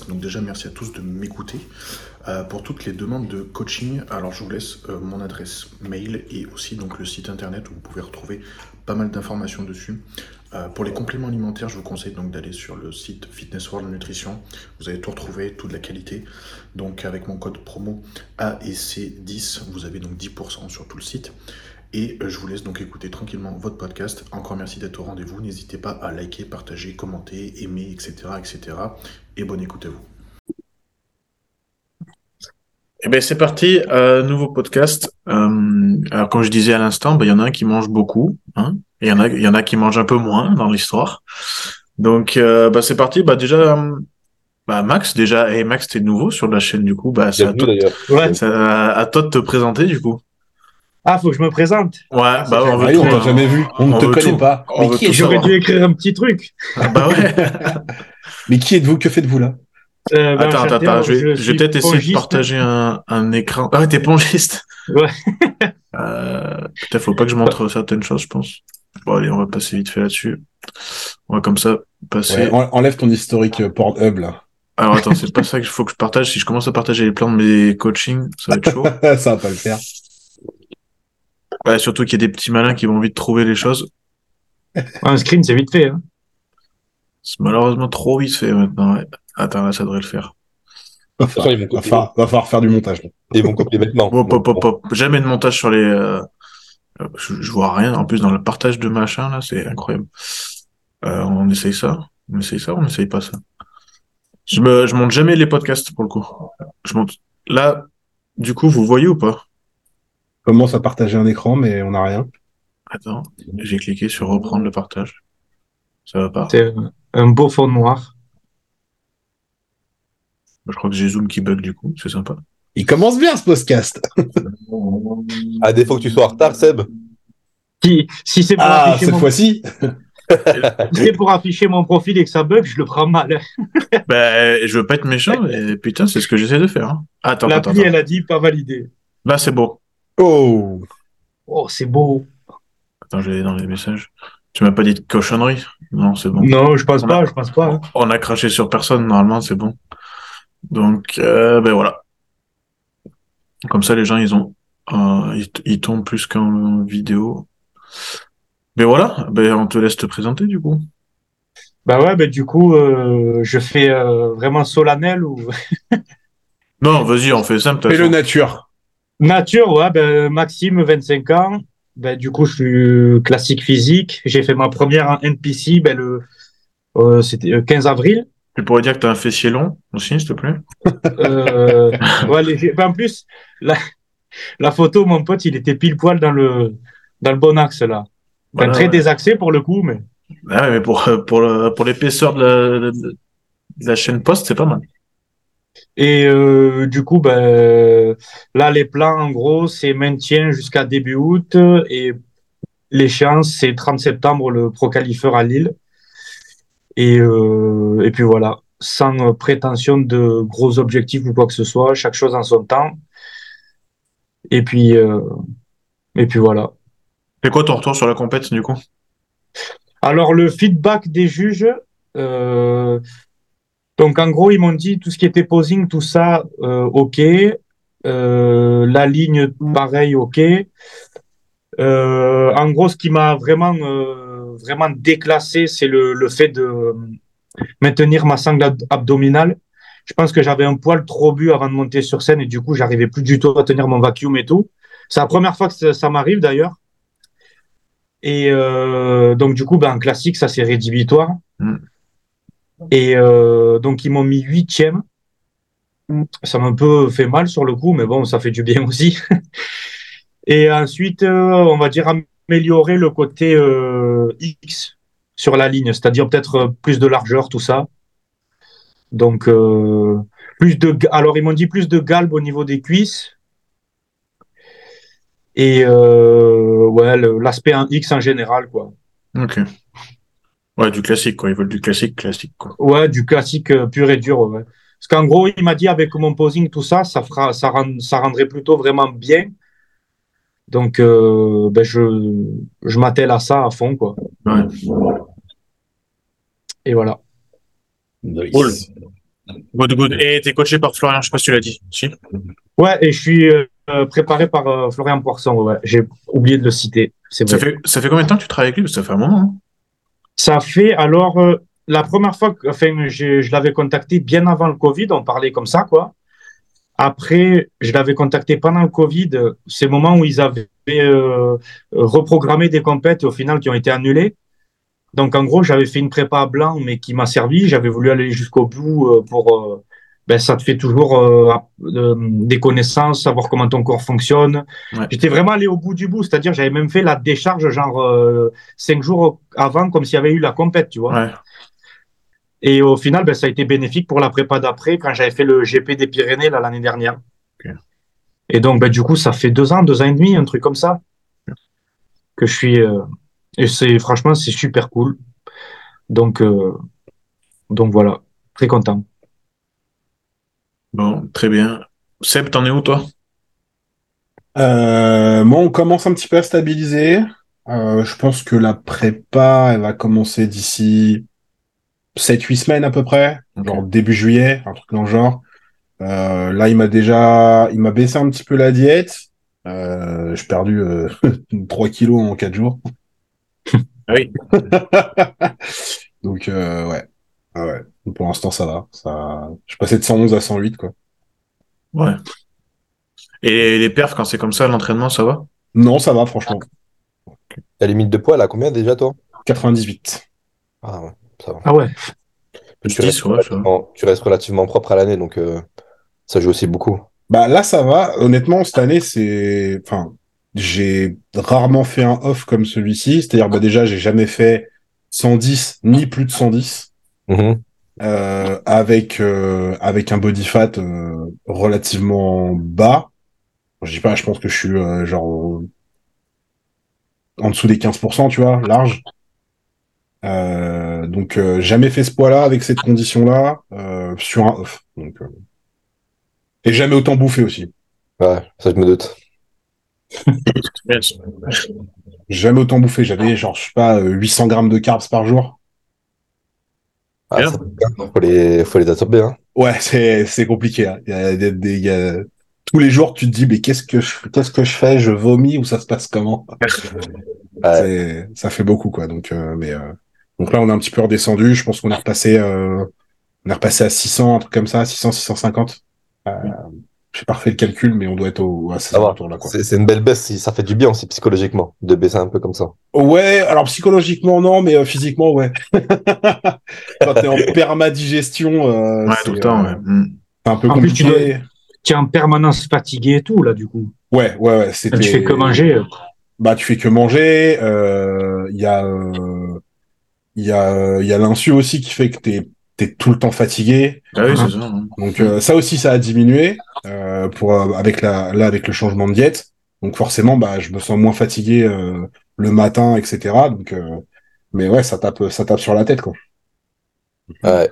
Donc déjà, merci à tous de m'écouter. Euh, pour toutes les demandes de coaching, alors je vous laisse euh, mon adresse mail et aussi donc le site internet où vous pouvez retrouver pas mal d'informations dessus. Euh, pour les compléments alimentaires, je vous conseille donc d'aller sur le site Fitness World Nutrition. Vous allez tout retrouver, toute la qualité. Donc avec mon code promo AEC10, vous avez donc 10% sur tout le site. Et je vous laisse donc écouter tranquillement votre podcast. Encore merci d'être au rendez-vous. N'hésitez pas à liker, partager, commenter, aimer, etc. etc. Et bonne écoute à vous. Eh bien, c'est parti, euh, nouveau podcast. Euh, alors, comme je disais à l'instant, ben, il y en a un qui mange beaucoup, hein, et il y en a, il y en a qui mangent un peu moins dans l'histoire. Donc, euh, bah, c'est parti. Bah, déjà, bah, Max, déjà, et Max, t'es nouveau sur la chaîne, du coup, bah, c'est à, toi- Ouais. à- à toi de te présenter, du coup. Ah, faut que je me présente. Ouais, bah, on veut Ah, tout, on t'a jamais vu, on ne te connaît tout. pas. On Mais qui, J'aurais dû écrire un petit truc. Ah, bah ouais. mais qui êtes-vous? Que faites-vous là? Euh, ben, Attends, attends, attends, je vais, je vais suis peut-être essayer de partager un, un écran. Ah, ouais, t'es pongiste? Ouais. Euh, peut-être faut pas que je montre certaines choses, je pense. Bon, allez, on va passer vite fait là-dessus. On va comme ça passer. Ouais, Enlève ton historique euh, Pornhub là. Alors attends, c'est pas ça qu'il faut que je partage. Si je commence à partager les plans de mes coachings, ça va être chaud. Ça va pas le faire. Ouais, surtout qu'il y a des petits malins qui vont vite trouver les choses. Un screen, c'est vite fait. Hein. C'est malheureusement trop vite fait maintenant. ouais. Attends, là, ça devrait le faire. Va falloir, va falloir- va falloir faire du montage. Ils vont copier maintenant. Hop, hop, hop, hop. Jamais de montage sur les. euh, euh, Je, je vois rien. En plus, dans le partage de machin, là, c'est incroyable. Euh, on essaye ça. On essaye ça. On essaye pas ça. Je me, je monte jamais les podcasts pour le coup. Je monte. Là, du coup, vous voyez ou pas? Commence à partager un écran, mais on n'a rien. Attends, j'ai cliqué sur reprendre le partage. Ça va pas. Un beau fond noir. Je crois que j'ai Zoom qui bug du coup. C'est sympa. Il commence bien ce podcast. À défaut que tu sois en retard, Seb. Si, si c'est pour, Ah, afficher cette mon... fois-ci. si c'est pour afficher mon profil et que ça bug, je le prends mal. Ben, je veux pas être méchant, mais putain, c'est ce que j'essaie de faire. hein. Attends, attends, L'appli, attends. elle a dit pas validé. Là, c'est beau. Oh. Oh, c'est beau. Attends, je vais aller dans les messages. Tu m'as pas dit de cochonnerie? Non, c'est bon. Non, je pense On pas, a- je pense pas. hein. On a craché sur personne, normalement, c'est bon. Donc, euh, ben voilà. Comme ça, les gens, ils ont, euh, ils, ils tombent plus qu'en vidéo. Ben voilà, ben on te laisse te présenter du coup. Bah ouais, bah du coup, euh, je fais euh, vraiment solennel ou? Non, vas-y, on fait simple. Fais le nature. nature, ouais, ben Maxime, 25 ans. Ben, du coup, je suis classique physique. J'ai fait ma première en NPC, ben, le, euh, c'était le 15 avril. Tu pourrais dire que t'as un fessier long aussi, s'il te plaît. Euh, ouais, les- ben, en plus, la, la photo, mon pote, il était pile poil dans le, dans le bon axe, là. Enfin, Voilà, très ouais. désaxé pour le coup, mais. Ah ouais, mais pour, pour, le- pour l'épaisseur de la, de la chaîne post, c'est pas mal. Et euh, du coup, ben, là, les plans, en gros, c'est maintien jusqu'à début août et l'échéance, c'est 30 septembre, le Pro Qualifier à Lille. Et, euh, et puis voilà, sans prétention de gros objectifs ou quoi que ce soit, chaque chose en son temps. Et puis, euh, et puis voilà. C'est quoi ton retour sur la compète du coup? Alors, le feedback des juges, euh, donc en gros, ils m'ont dit tout ce qui était posing, tout ça, euh, ok. Euh, la ligne, pareil, ok. Euh, en gros, ce qui m'a vraiment, vraiment déclassé, c'est le, le fait de maintenir ma sangle ab- abdominale. Je pense que j'avais un poil trop bu avant de monter sur scène et du coup, j'arrivais plus du tout à tenir mon vacuum et tout. C'est la première fois que ça, m'arrive d'ailleurs. Et donc, du coup, ben, en classique, ça c'est rédhibitoire. Mm. Et euh, donc, ils m'ont mis huitième. Ça m'a un peu fait mal sur le coup, mais bon, ça fait du bien aussi. Et ensuite, euh, on va dire améliorer le côté euh, X sur la ligne, c'est-à-dire peut-être plus de largeur, tout ça. Donc, euh, plus de. Alors, ils m'ont dit plus de galbe au niveau des cuisses. Et euh, ouais, l'aspect en X en général, quoi. Ok. Ouais, du classique, quoi. Ils veulent du classique, classique, quoi. Ouais, du classique euh, pur et dur. Ouais. Parce qu'en gros, il m'a dit avec mon posing, tout ça, ça, fera, ça, rend- ça rendrait plutôt vraiment bien. Donc, euh, ben je, je m'attelle à ça à fond, quoi. Ouais. Et voilà. Nice. Cool. Good, good. Et t'es coaché par Florian, je sais pas si tu l'as dit. Si. Ouais, et je suis euh, préparé par euh, Florian Poisson. Ouais. J'ai oublié de le citer. C'est Ça fait, ça fait combien de temps que tu travailles avec lui? Parce que ça fait un moment. hein Ça fait alors euh, la première fois que enfin, je l'avais contacté bien avant le Covid, on parlait comme ça, quoi. Après, je l'avais contacté pendant le Covid, euh, c'est le moment où ils avaient euh, reprogrammé des compètes au final qui ont été annulées. Donc en gros, j'avais fait une prépa à blanc, mais qui m'a servi. J'avais voulu aller jusqu'au bout euh, pour. Ben, ça te fait toujours euh, euh, des connaissances, savoir comment ton corps fonctionne. Ouais. J'étais vraiment allé au bout du bout, c'est-à-dire j'avais même fait la décharge genre euh, cinq jours avant, comme s'il y avait eu la compète, tu vois. Ouais. Et au final, ben, ça a été bénéfique pour la prépa d'après quand j'avais fait le GP des Pyrénées l'année dernière. Et donc, ben, du coup, ça fait deux ans, deux ans et demi, un truc comme ça, que je suis. et c'est franchement, c'est super cool. Donc, donc voilà, très content. Bon, très bien. Seb, t'en es où toi? Euh, moi, on commence un petit peu à stabiliser. Euh, je pense que la prépa, elle va commencer d'ici 7-8 semaines à peu près, genre début juillet, un truc dans le genre. Euh, là, il m'a déjà, il m'a baissé un petit peu la diète. Euh, j'ai perdu euh, 3 kilos en 4 jours. Ah oui. Donc, euh, ouais. Ah ouais. Pour l'instant, ça va. Ça... Je suis passé de 111 à 108, quoi. Ouais. Et les perfs, quand c'est comme ça, l'entraînement, ça va? Non, ça va, franchement. Ta limite de poids, là, combien déjà, toi? 98. Ah ouais, ça va. Ah ouais, Tu 10, restes, ouais, ça va. relativement, tu restes relativement propre à l'année, donc euh, ça joue aussi beaucoup. Bah là, ça va. Honnêtement, cette année, c'est, enfin, j'ai rarement fait un off comme celui-ci. C'est-à-dire, bah déjà, j'ai jamais fait 110 ni plus de 110 Mhm. euh, avec euh, avec un body fat euh, relativement bas. Je dis pas, je pense que je suis euh, genre euh, en dessous des 15%, tu vois, large. Euh, donc euh, jamais fait ce poids-là avec cette condition-là euh, sur un off. Donc, euh, Et jamais autant bouffé aussi. Ouais, ça je me doute. Jamais autant bouffé. J'avais genre, je sais pas, euh, 800 grammes de carbs par jour. Ah, Bien. ça- faut les, faut les absorber, hein. Ouais, c'est c'est compliqué. hein. Il y a des- des- il y a- Tous les jours, tu te dis, mais qu'est-ce que je, qu'est-ce que je fais? Je vomis ou ça se passe comment? Ouais. Ça fait beaucoup, quoi. Donc, euh, mais, euh, donc là, on est un petit peu redescendu. Je pense qu'on est repassé, euh, on est repassé à 600, un truc comme ça, 600, 650. Euh, j'ai pas refait le calcul, mais on doit être au, à ces alentours là, quoi. C'est une belle baisse, si- ça fait du bien aussi psychologiquement de baisser un peu comme ça. Ouais, alors psychologiquement, non, mais euh, physiquement, ouais. Quand t'es en permadigestion, euh, Ouais, tout le temps, euh, ouais. Mm. un peu En plus, tu es en permanence fatigué et tout, là, du coup. Ouais, ouais, ouais. C'était... Tu fais que manger. euh. Bah, tu fais que manger. euh, Il y a, euh, il y a, il y a l'insu aussi qui fait que t'es, t'es tout le temps fatigué. Ah oui, c'est ça. hein. Donc euh, ça aussi, ça a diminué euh, pour euh, avec la, là avec le changement de diète. Donc forcément, bah, je me sens moins fatigué euh, le matin, etc. Donc, euh, mais ouais, ça tape, ça tape sur la tête, quoi. Ouais.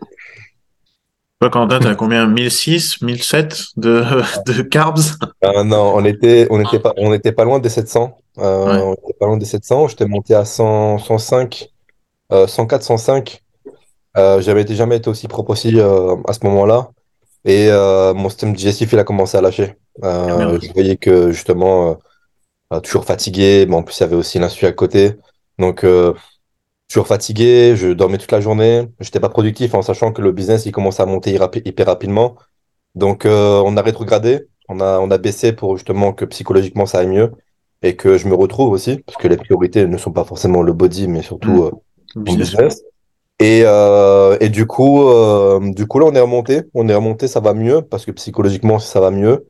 Toi, Quentin, t'as combien? 1006, 1007 de, de carbs? Ah, non, on était, on était pas, on était pas loin des 700. Euh, Ouais. On était pas loin des 700. J'étais monté à 100, 105, euh, 104, 105. Euh, j'avais été- jamais été aussi propre aussi euh, à ce moment-là. Et euh, mon système digestif, il a commencé à lâcher. Euh, Merde. je voyais que justement, euh, toujours fatigué. Mais en plus, il y avait aussi l'insu à côté. Donc, euh, toujours fatigué. Je dormais toute la journée. J'étais pas productif en sachant que le business, il commençait à monter hyper rapidement. Donc, euh, on a rétrogradé, on a, on a baissé pour justement que psychologiquement ça aille mieux et que je me retrouve aussi, parce que les priorités ne sont pas forcément le body, mais surtout euh, mon Business. business. Et, euh, et du coup, euh, du coup, là, on est remonté, on est remonté, ça va mieux, parce que psychologiquement, ça va mieux.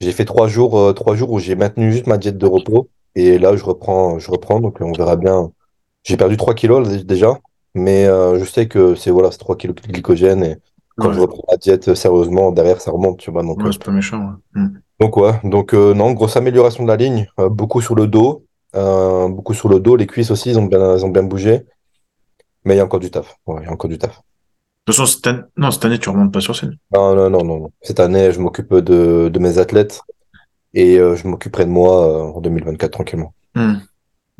J'ai fait trois jours, euh, trois jours où j'ai maintenu juste ma diète de repos, et là, je reprends, je reprends, donc on verra bien. J'ai perdu 3 kilos déjà, mais je sais que c'est voilà, c'est 3 kilos de glycogène, et quand Ouais. je reprends la diète sérieusement, derrière, ça remonte, tu vois. Donc, Ouais, c'est pas méchant. ouais. Mm. donc ouais, donc non, grosse amélioration de la ligne, beaucoup sur le dos, beaucoup sur le dos, les cuisses aussi, ils ont bien, ils ont bien bougé, mais il y a encore du taf, ouais, il y a encore du taf. De toute façon, cette année, non, cette année, tu remontes pas sur scène. Non, non, non, non. Cette année, je m'occupe de, de mes athlètes et euh, je m'occuperai de moi euh, en 2024 tranquillement. Mm.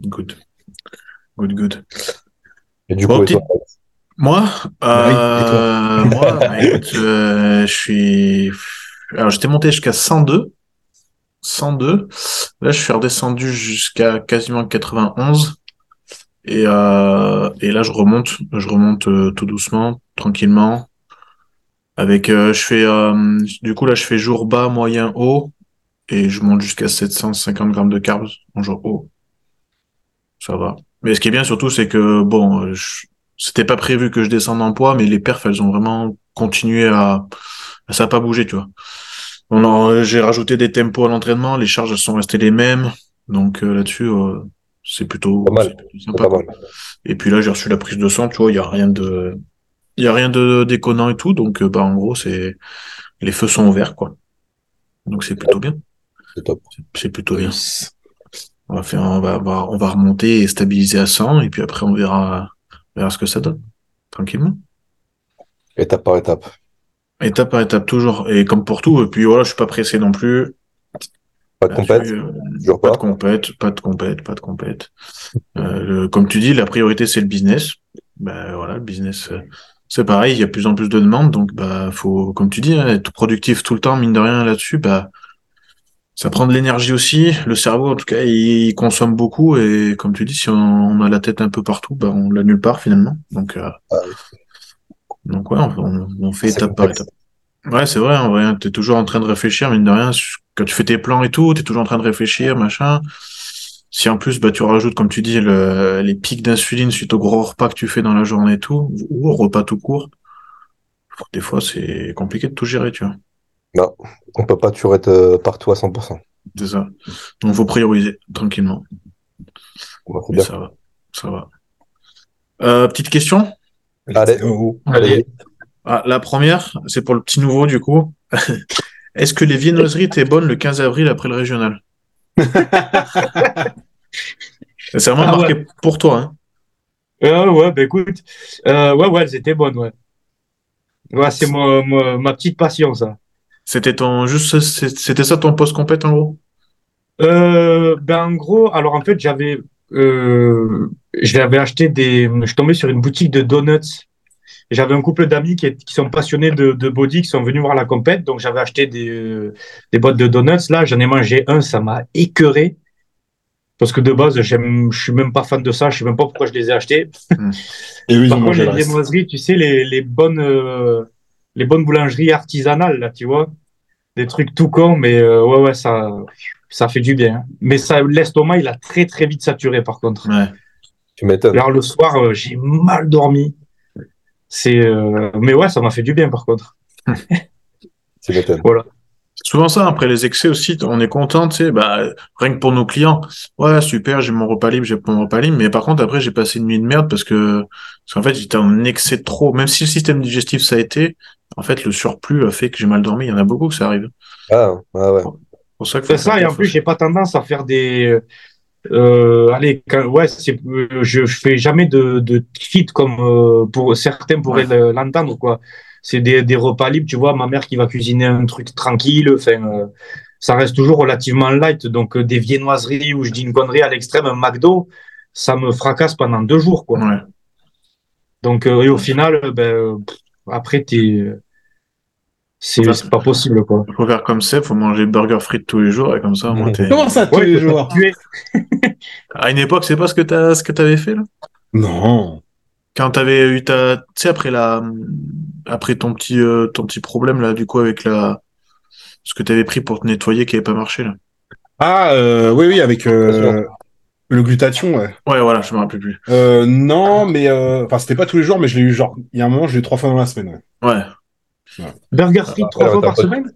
Good. Good, good. Et du Bon, coup, petit- toi, Moi, et euh, moi, bah, écoute, euh, je suis. Alors, j'étais monté jusqu'à 102. 102. Là, je suis redescendu jusqu'à quasiment 91. Et, euh, et là, je remonte. Je remonte euh, tout doucement, tranquillement. Avec, euh, je fais, du coup, là, je fais jour bas, moyen, haut. Et je monte jusqu'à 750 grammes de carbs en jour haut. Ça va. Mais ce qui est bien surtout, c'est que, bon, je- c'était pas prévu que je descende en poids, mais les perfs, elles ont vraiment continué à, ça a pas bougé, tu vois. On en- j'ai rajouté des tempos à l'entraînement, les charges sont restées les mêmes. Donc euh, là-dessus, c'est plutôt, Pas mal. plutôt sympa. pas quoi. mal. Et puis là, j'ai reçu la prise de sang, tu vois, il y a rien de, il y a rien de déconnant et tout. Donc, euh, bah, en gros, c'est, les feux sont ouverts, quoi. Donc c'est plutôt bien. C'est top. C'est plutôt bien. On va faire, on va, on va, on va remonter et stabiliser à 100, et puis après, on verra, on verra ce que ça donne. Tranquillement. Étape par étape. Étape par étape, toujours. Et comme pour tout, et puis voilà, je suis pas pressé non plus. Pas de compète, euh, toujours Pas pas. de compète, pas de compète, pas de compète. Euh, le- comme tu dis, la priorité c'est le business. Ben voilà, le business, euh, c'est pareil, il y a de plus en plus de demandes, donc bah faut, comme tu dis, hein, être productif tout le temps, mine de rien là-dessus, bah ça prend de l'énergie aussi. Le cerveau, en tout cas, il, consomme beaucoup et comme tu dis, si on, on a la tête un peu partout, bah on l'a nulle part finalement. Donc euh, Ah donc ouais, on, on fait étape par étape. Ouais, c'est vrai, en vrai, t'es toujours en train de réfléchir, mine de rien, quand tu fais tes plans et tout, t'es toujours en train de réfléchir, machin. Si en plus, bah, tu rajoutes, comme tu dis, le, les pics d'insuline suite au gros repas que tu fais dans la journée et tout, ou au repas tout court, des fois, c'est compliqué de tout gérer, tu vois. Non, on peut pas toujours être euh, partout à 100%. C'est ça. Donc, faut prioriser, tranquillement. Ouais, bien. ça va. Ça va. Euh, petite question. Allez. Allez. Ah, la première, c'est pour le petit nouveau, du coup. Est-ce que les viennoiseries étaient bonnes le 15 avril après le régional? C'est vraiment Ah marqué pour toi, hein. Euh, ouais, bah écoute, euh, ouais, ouais, elles étaient bonnes, ouais. Ouais, c'est ma, ma, ma petite passion, ça. C'était ton, juste, c'était ça ton post compète, en gros? Euh, ben en gros, alors en fait, j'avais euh, j'avais acheté des. Je suis tombé sur une boutique de donuts. J'avais un couple d'amis qui, sont passionnés de, de body, qui sont venus voir la compète. Donc j'avais acheté des, euh, des boîtes de donuts. Là, j'en ai mangé un, ça m'a écœuré. Parce que de base, je suis même pas fan de ça. Je sais même pas pourquoi je les ai achetés. Et eux, ils Par ont contre, mangé les viennoiseries, tu sais, les, les bonnes, euh, les bonnes boulangeries artisanales, là, tu vois. Des trucs tout cons, mais euh, ouais, ouais, ça, ça fait du bien. hein. Mais ça, l'estomac, il a très, très vite saturé, par contre. Ouais. Tu m'étonnes. Alors, le soir, euh, j'ai mal dormi. C'est, euh, mais ouais, ça m'a fait du bien, par contre. Tu m'étonnes. Souvent ça, après les excès aussi, on est content, tu sais, bah, rien que pour nos clients. Ouais, super, j'ai mon repas libre, j'ai mon repas libre, mais par contre, après, j'ai passé une nuit de merde parce que, parce qu'en fait, j'étais en excès de trop. Même si le système digestif, ça a été, en fait, le surplus a fait que j'ai mal dormi. Il y en a beaucoup que ça arrive. Ah, ouais, ouais. C'est pour ça C'est et en plus, j'ai pas tendance à faire des. Euh, allez, quand- ouais, c'est, euh, je, je fais jamais de, de cheat comme euh, pour certains pourraient le- l'entendre, quoi. C'est des, des repas libres, tu vois, ma mère qui va cuisiner un truc tranquille, enfin, euh, ça reste toujours relativement light. Donc, des viennoiseries ou je dis une connerie à l'extrême, un McDo, ça me fracasse pendant deux jours, quoi. Ouais. Donc, et au final, ben, après, t'es, c'est, c'est pas possible, quoi. Il faut faire comme ça, faut manger burger frites tous les jours, et comme ça, au moins, t'es- Comment ça, tous Ouais, les jours. À une époque, c'est pas ce que t'as, ce que t'avais fait, là? Non. Quand t'avais eu ta, tu sais, après la, après ton petit, euh, ton petit problème, là, du coup, avec la, ce que t'avais pris pour te nettoyer qui avait pas marché, là. Ah, euh, oui, oui, avec euh, le glutathion, ouais. Ouais, voilà, je me rappelle plus. Euh, non, mais euh, enfin, c'était pas tous les jours, mais je l'ai eu genre, il y a un moment, je l'ai eu trois fois dans la semaine. Ouais. Ouais. Burger frites trois ouais, fois par semaine?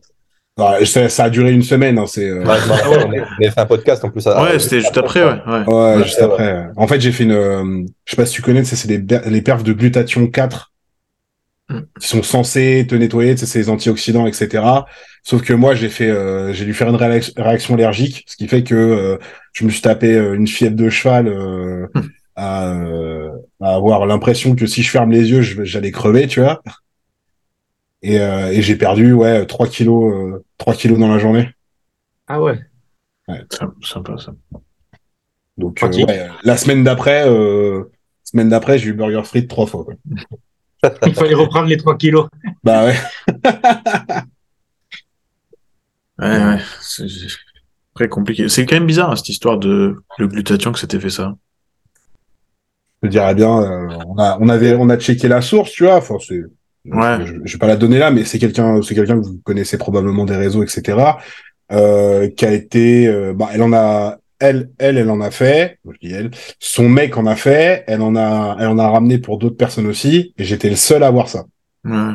Ça, ça a duré une semaine, hein, c'est. euh, Ouais, un podcast en plus. à- Ouais, c'était juste après, ouais. ouais. Ouais, Ouais, juste ouais. après. En fait, j'ai fait une, euh, je sais pas si tu connais, c'est ber- les perfs de glutathion 4 Mm. qui sont censés te nettoyer, c'est les antioxydants, etc. Sauf que moi, j'ai fait, euh, j'ai dû faire une réac- réaction allergique, ce qui fait que euh, je me suis tapé euh, une fièvre de cheval euh, Mm. à, euh, à avoir l'impression que si je ferme les yeux, je- j'allais crever, tu vois. Et, euh, et j'ai perdu, ouais, 3 kilos, euh, 3 kilos dans la journée. Ah ouais. C'est sympa, ça. Donc, euh, ouais, la semaine d'après, euh, semaine d'après, j'ai eu burger frites trois fois. Quoi. Il fallait reprendre les 3 kilos. Bah ouais. Ouais, ouais. C'est très compliqué. C'est quand même bizarre, hein, cette histoire de le glutathion que c'était fait ça. Je dirais bien, euh, on a, on avait, on a checké la source, tu vois. Enfin, c'est, Ouais. je, je vais pas la donner là, mais c'est quelqu'un, c'est quelqu'un que vous connaissez probablement des réseaux, etc. Euh, qui a été, euh, bah, elle en a, elle, elle, elle en a fait. Je dis elle. Son mec en a fait. Elle en a, elle en a ramené pour d'autres personnes aussi. Et j'étais le seul à voir ça. Ouais.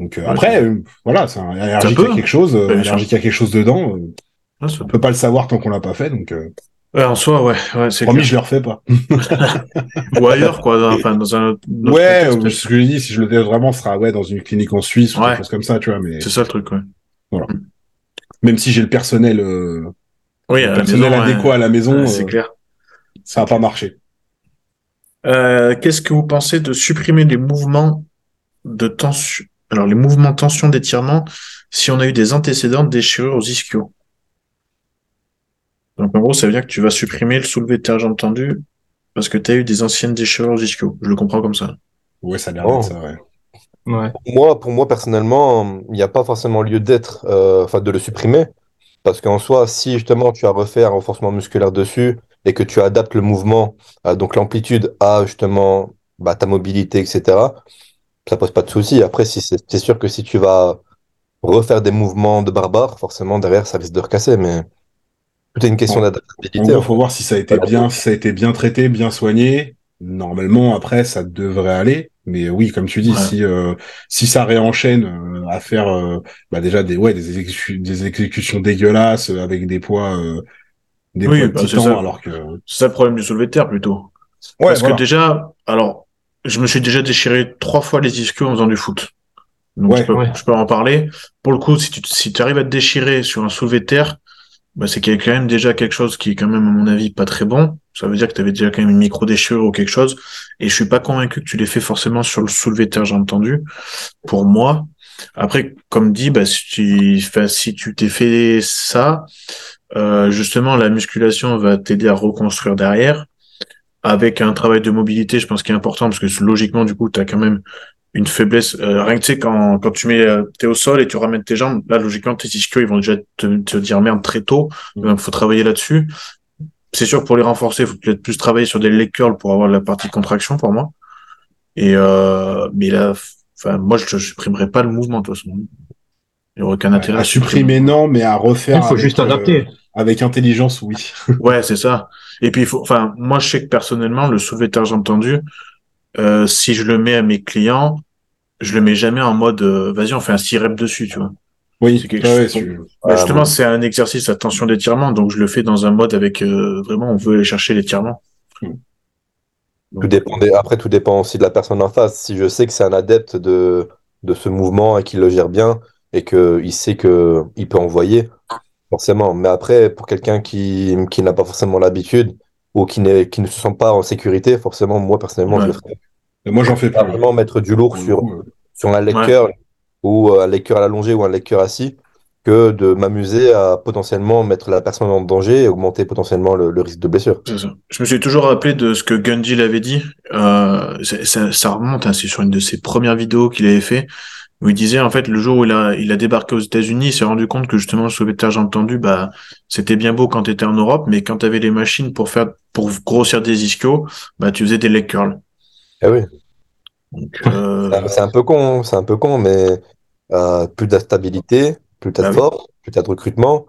Donc euh, Ouais, après, euh, voilà, c'est un allergique à quelque chose, euh, allergique à quelque chose dedans. euh, on peut- peut pas le savoir tant qu'on l'a pas fait. Donc, euh, Ouais, en soi, ouais, ouais, c'est promis, clair. je le refais pas. Ou ailleurs, quoi, dans, enfin, dans un autre, autre Ouais, contexte. ce que je dis, si je le teste vraiment, ce sera ouais dans une clinique en Suisse ou Ouais. quelque chose comme ça, tu vois. Mais C'est ça le truc, ouais. même si j'ai le personnel, euh, Oui, le à la personnel maison, ouais. adéquat à la maison, Ouais, c'est euh, clair. ça va pas marcher. Euh, qu'est-ce que vous pensez de supprimer les mouvements de tension, alors les mouvements tension d'étirement si on a eu des antécédents de déchirure aux ischios? Donc en gros, ça veut dire que tu vas supprimer le soulevé de terre jambes tendues parce que tu as eu des anciennes déchirures ischios. Je le comprends comme ça. Ouais, ça a l'air Oh. d'être ça, ouais. Ouais. Moi, pour moi, personnellement, il n'y a pas forcément lieu d'être, euh, enfin, de le supprimer. Parce qu'en soi, si justement tu as refait un renforcement musculaire dessus et que tu adaptes le mouvement, euh, donc l'amplitude à justement bah, ta mobilité, etc., ça pose pas de souci. Après, si c'est c'est sûr que si tu vas refaire des mouvements de barbare, forcément derrière ça risque de recasser, mais tout est une question d'adaptabilité. gros, en faut voir si ça a été bien, si ça a été bien traité, bien soigné. Normalement, après, ça devrait aller. Mais oui, comme tu dis, Ouais. si euh, si ça réenchaîne euh, à faire euh, bah déjà des ouais des, exécu- des exécutions dégueulasses euh, avec des poids euh, des Oui, poids de bah, ça. alors que C'est ça le problème du soulevé de terre plutôt. ouais, Parce voilà. que déjà, alors, je me suis déjà déchiré trois fois les ischios en faisant du foot. Donc Ouais. je, peux, Ouais. je peux en parler. Pour le coup, si tu si tu arrives à te déchirer sur un soulevé de terre, bah, c'est qu'il y a quand même déjà quelque chose qui est quand même, à mon avis, pas très bon. Ça veut dire que tu avais déjà quand même une micro-déchirure ou quelque chose. Et je suis pas convaincu que tu l'aies fait forcément sur le soulevé de terre, j'ai entendu. Pour moi. Après, comme dit, bah, si tu, si tu t'es fait ça, euh, justement, la musculation va t'aider à reconstruire derrière avec un travail de mobilité, je pense qui est important parce que logiquement, du coup, tu as quand même une faiblesse. Euh, rien que tu sais, quand, quand tu mets, euh, t'es au sol et tu ramènes tes jambes, là, logiquement, tes ischios, ils vont déjà te, te dire merde très tôt. Donc, faut travailler là-dessus. C'est sûr que pour les renforcer, il faut peut-être plus travailler sur des leg curls pour avoir la partie contraction pour moi. Et euh, mais là, enfin, moi, je ne supprimerai pas le mouvement de toute façon. Il n'y aurait aucun intérêt à supprimer non, mais à refaire. Il faut juste euh, adapter. avec intelligence, oui. Ouais, c'est ça. Et puis, il faut, enfin, moi, je sais que personnellement, le soulevé de terre jambes tendues, euh, si je le mets à mes clients, je le mets jamais en mode, euh, vas-y, on fait un six reps dessus, tu vois. Oui, C'est quelque ouais, ouais, chose- tu- Bah, Ah, justement, c'est un exercice à tension d'étirement, donc je le fais dans un mode avec, euh, vraiment, on veut aller chercher l'étirement. Tout dépend des- Après, tout dépend aussi de la personne en face. Si je sais que c'est un adepte de, de ce mouvement et qu'il le gère bien et qu'il sait qu'il peut envoyer, forcément. Mais après, pour quelqu'un qui, qui n'a pas forcément l'habitude ou qui, qui ne se sent pas en sécurité, forcément, moi, personnellement, je le ferai. Moi, j'en fais Pas plus. vraiment mettre du lourd sur, coup, euh, sur un Ouais. curl ou euh, un leg curl allongé ou un curl assis que de m'amuser à potentiellement mettre la personne en danger et augmenter potentiellement le, le risque de blessure. Je me suis toujours rappelé de ce que Gundy l'avait dit. Euh, ça remonte, hein, c'est sur une de ses premières vidéos qu'il avait fait, où il disait en fait le jour où il a, il a débarqué aux États-Unis, il s'est rendu compte que justement le terre jambes tendues, bah c'était bien beau quand tu étais en Europe, mais quand tu avais les machines pour faire pour grossir des ischios, bah tu faisais des leg curls. Ah oui. Euh, C'est un- peu con, c'est un peu con, mais euh, plus de stabilité, plus t'as Bah de oui. force, plus t'as de recrutement.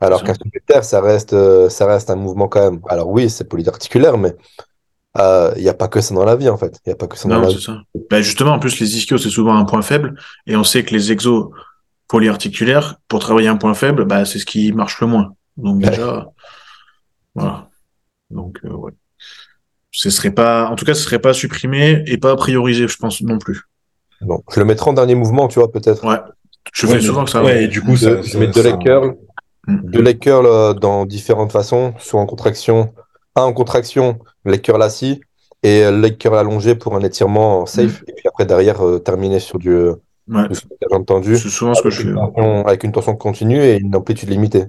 Alors qu'un ça reste, euh, ça reste un mouvement quand même. Alors oui, c'est polyarticulaire, mais euh, il n'y a pas que ça dans la vie en fait. Il n'y a pas que ça dans non, la c'est vie. ça. Bah justement, en plus les ischios c'est souvent un point faible, et on sait que les exos polyarticulaires, pour travailler un point faible, bah c'est ce qui marche le moins. Donc Ouais. déjà, voilà. Donc euh, ouais. Ce serait pas, en tout cas, ce serait pas supprimé et pas priorisé, je pense non plus. Bon, je le mettrai en dernier mouvement, tu vois, peut-être. Ouais. Je Ouais, fais souvent que ça. Ouais, et du coup, De- ça, je mets deux ça- leg curls, Mm. deux leg curls euh, dans différentes façons, soit en contraction, un en contraction, leg curl assis, et euh, leg curl allongé pour un étirement safe, et puis après derrière euh, terminer sur du, euh, Ouais. du. C'est souvent ce que je fais. tension, avec une tension continue et une amplitude limitée.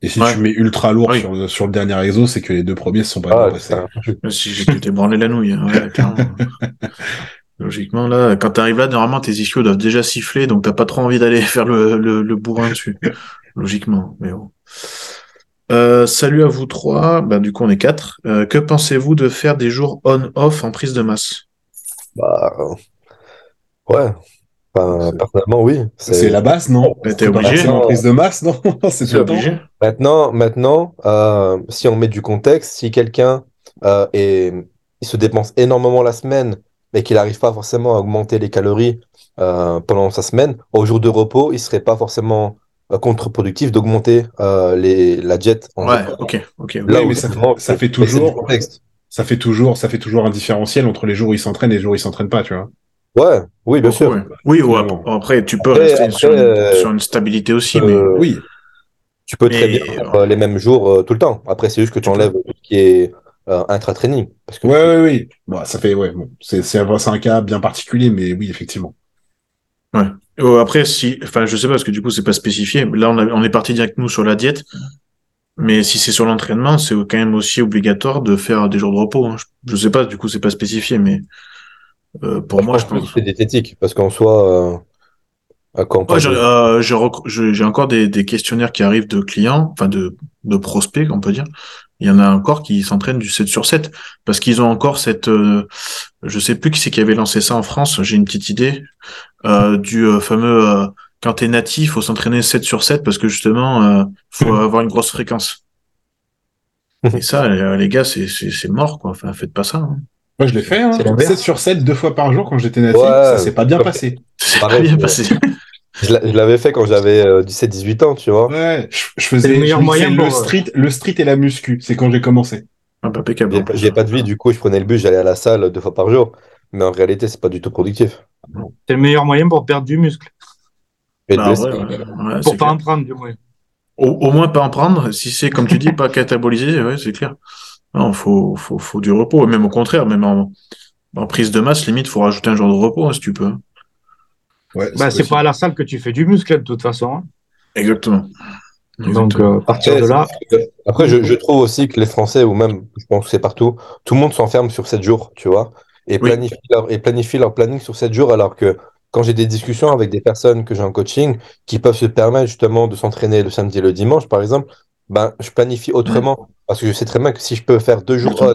Et si Ouais. tu mets ultra lourd sur, sur le dernier exo, c'est que les deux premiers se sont pas Ah, passés. Si j'ai la nouille, hein, ouais, clairement. Logiquement, là, quand t'arrives là, normalement, tes ischios doivent déjà siffler, donc t'as pas trop envie d'aller faire le, le, le bourrin dessus. Logiquement, mais bon. Euh, salut à vous trois. Bah, du coup, on est quatre. Euh, que pensez-vous de faire des jours on-off en prise de masse? Bah, ouais. Enfin, personnellement, oui. C'est la base, non? Mais t'es obligé. en prise de masse, non? C'est obligé. Maintenant, maintenant euh, si on met du contexte, si quelqu'un euh, est- il se dépense énormément la semaine, mais qu'il n'arrive pas forcément à augmenter les calories euh, pendant sa semaine, au jour de repos, il serait pas forcément contre-productif d'augmenter euh, les, la jet en Ouais, ok, ok. Là Oui, mais ça fait- ça toujours-. Ça fait toujours, ça fait toujours un différentiel entre les jours où il s'entraîne et les jours où il s'entraîne pas, tu vois. Ouais, oui, bien Beaucoup, sûr. ouais. Oui, ou Vraiment. ap- après, tu peux Après- rester après, sur, une, euh, sur une stabilité aussi, Euh, mais Oui, Tu peux très Mais- bien faire euh, les mêmes jours euh, tout le temps. Après, c'est juste que tu enlèves tout ce qui est euh, intra-training. Parce que ouais, ouais, oui. Bon, ça fait, ouais, bon, c'est, un cas bien particulier, mais oui, effectivement. Oh, après, si, enfin, je sais pas parce que du coup, c'est pas spécifié. Là, on, a- on est parti direct nous sur la diète, mais si c'est sur l'entraînement, c'est quand même aussi obligatoire de faire des jours de repos. hein. Je, je sais pas, du coup, c'est pas spécifié, mais euh, pour moi, je pense. c'est diététique. Parce qu'en soi, euh, euh, quand Ouais, euh, j'ai encore des, des questionnaires qui arrivent de clients, enfin de, de prospects, on peut dire. Il y en a encore qui s'entraînent du 7 sur 7 parce qu'ils ont encore cette, euh, je sais plus qui c'est qui avait lancé ça en France, j'ai une petite idée, euh, du euh, fameux euh, quand t'es natif, faut s'entraîner 7 sur 7 parce que justement, euh, faut avoir une grosse fréquence. Et ça, euh, les gars, c'est c'est c'est mort quoi. Enfin, faites pas ça. Hein. Moi, je l'ai fait, hein. C'est l'inverse. 7 sur 7, deux fois par jour quand j'étais natif, Ouais. ça s'est pas bien passé. C'est pas bien passé. Je l'a- je l'avais fait quand j'avais euh, 17-18 ans, tu vois. Ouais, je, faisais le meilleur moyen le euh, street, le street et la muscu. C'est quand j'ai commencé. Ah, bah, impeccable. J'ai pas de vie, du coup, je prenais le bus, j'allais à la salle deux fois par jour. Mais en réalité, c'est pas du tout productif. C'est le meilleur moyen pour perdre du muscle. Ah, blesser. ouais, ouais, ouais, Pour c'est pas clair. en prendre, du moins. Au, au moins pas en prendre. Si c'est comme tu dis, pas cataboliser, ouais, c'est clair. Non, faut, faut, faut du repos. Même au contraire, même en, en prise de masse, limite, faut rajouter un jour de repos, hein, si tu peux. Ouais, Bah, c'est pas à la salle que tu fais du muscle, de toute façon. hein. Exactement. Donc, euh, à partir Après, de là, Après, je, je trouve aussi que les Français, ou même, je pense que c'est partout, tout le monde s'enferme sur 7 jours, tu vois, et Oui. planifie, leur, et planifie leur planning sur 7 jours, alors que quand j'ai des discussions avec des personnes que j'ai en coaching, qui peuvent se permettre justement de s'entraîner le samedi et le dimanche, par exemple, ben, je planifie autrement. Parce que je sais très bien que si je peux faire deux jours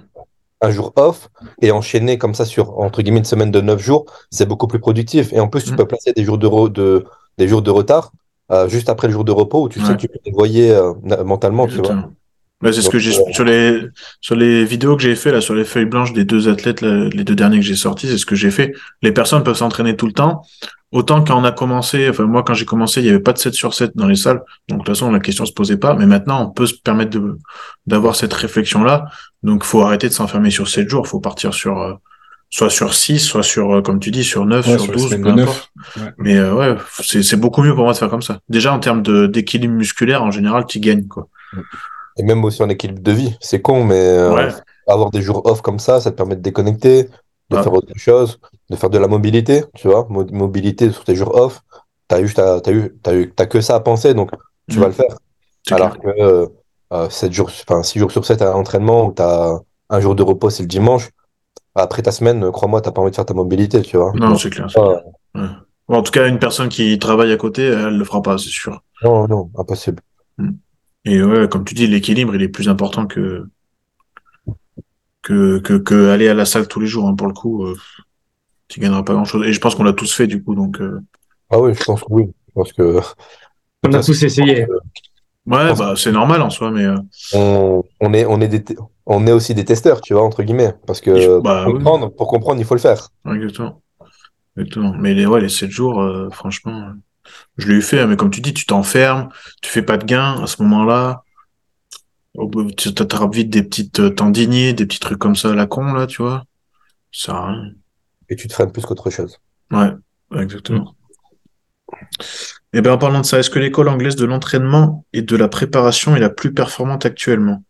un jour off, et enchaîner comme ça sur, entre guillemets, une semaine de 9 jours, c'est beaucoup plus productif. Et en plus, tu Mm. peux placer des jours de, re- de, des jours de retard, euh, juste après le jour de repos, où tu sais que tu peux te voyer euh, mentalement, tu vois. Bah, c'est ce que j'ai euh, sur les sur les vidéos que j'ai fait là sur les feuilles blanches des deux athlètes là, les deux derniers que j'ai sortis c'est ce que j'ai fait les personnes peuvent s'entraîner tout le temps autant quand on a commencé enfin moi quand j'ai commencé il y avait pas de 7 sur 7 dans les salles. Donc de toute façon la question se posait pas. Mais maintenant on peut se permettre de d'avoir cette réflexion là donc faut arrêter de s'enfermer sur 7 jours. Faut partir sur euh, soit sur 6 soit sur euh, comme tu dis sur 9 Ouais, sur sur les 12 semaines peu importe. 9. Ouais. mais euh, ouais c'est c'est beaucoup mieux pour moi de faire comme ça. Déjà en termes d'équilibre musculaire en général tu gagnes quoi. Et même aussi en équilibre de vie. C'est con, mais euh, ouais. avoir des jours off comme ça, ça te permet de déconnecter, de Ah. faire autre chose, de faire de la mobilité, tu vois. Mo- mobilité sur tes jours off, t'as juste à- t'as eu, t'as eu, t'as que ça à penser, donc tu Mhm. vas le faire. Alors clair. que euh, euh, 7 jours, enfin 6 jours sur 7 à l'entraînement, où t'as un jour de repos, c'est le dimanche. Après ta semaine, crois-moi, t'as pas envie de faire ta mobilité, tu vois. Non, c'est clair. c'est clair. Ouais. Bon, en tout cas, une personne qui travaille à côté, elle le fera pas, c'est sûr. non, non, impossible. Et ouais, comme tu dis, l'équilibre, il est plus important que que, que, que aller à la salle tous les jours. hein. Pour le coup, euh, tu gagneras pas grand-chose. Et je pense qu'on l'a tous fait, du coup. Donc, euh, Ah oui, je pense que oui. Je pense que on a tous essayé. ouais, bah, c'est normal en soi, mais euh, on, on est, on est des, on est aussi des testeurs, tu vois, entre guillemets. Parce que bah, pour, oui. comprendre, pour comprendre, il faut le faire. exactement. Exactement. Mais les, ouais, les 7 jours, euh, franchement, je l'ai eu fait, hein, mais comme tu dis, tu t'enfermes, tu fais pas de gains à ce moment-là. Tu t'attrapes vite des petites tendiniers, des petits trucs comme ça à la con, là, tu vois. Ça sert à rien. Et tu te freines plus qu'autre chose. Ouais, exactement. Et bien, en parlant de ça, est-ce que l'école anglaise de l'entraînement et de la préparation est la plus performante actuellement?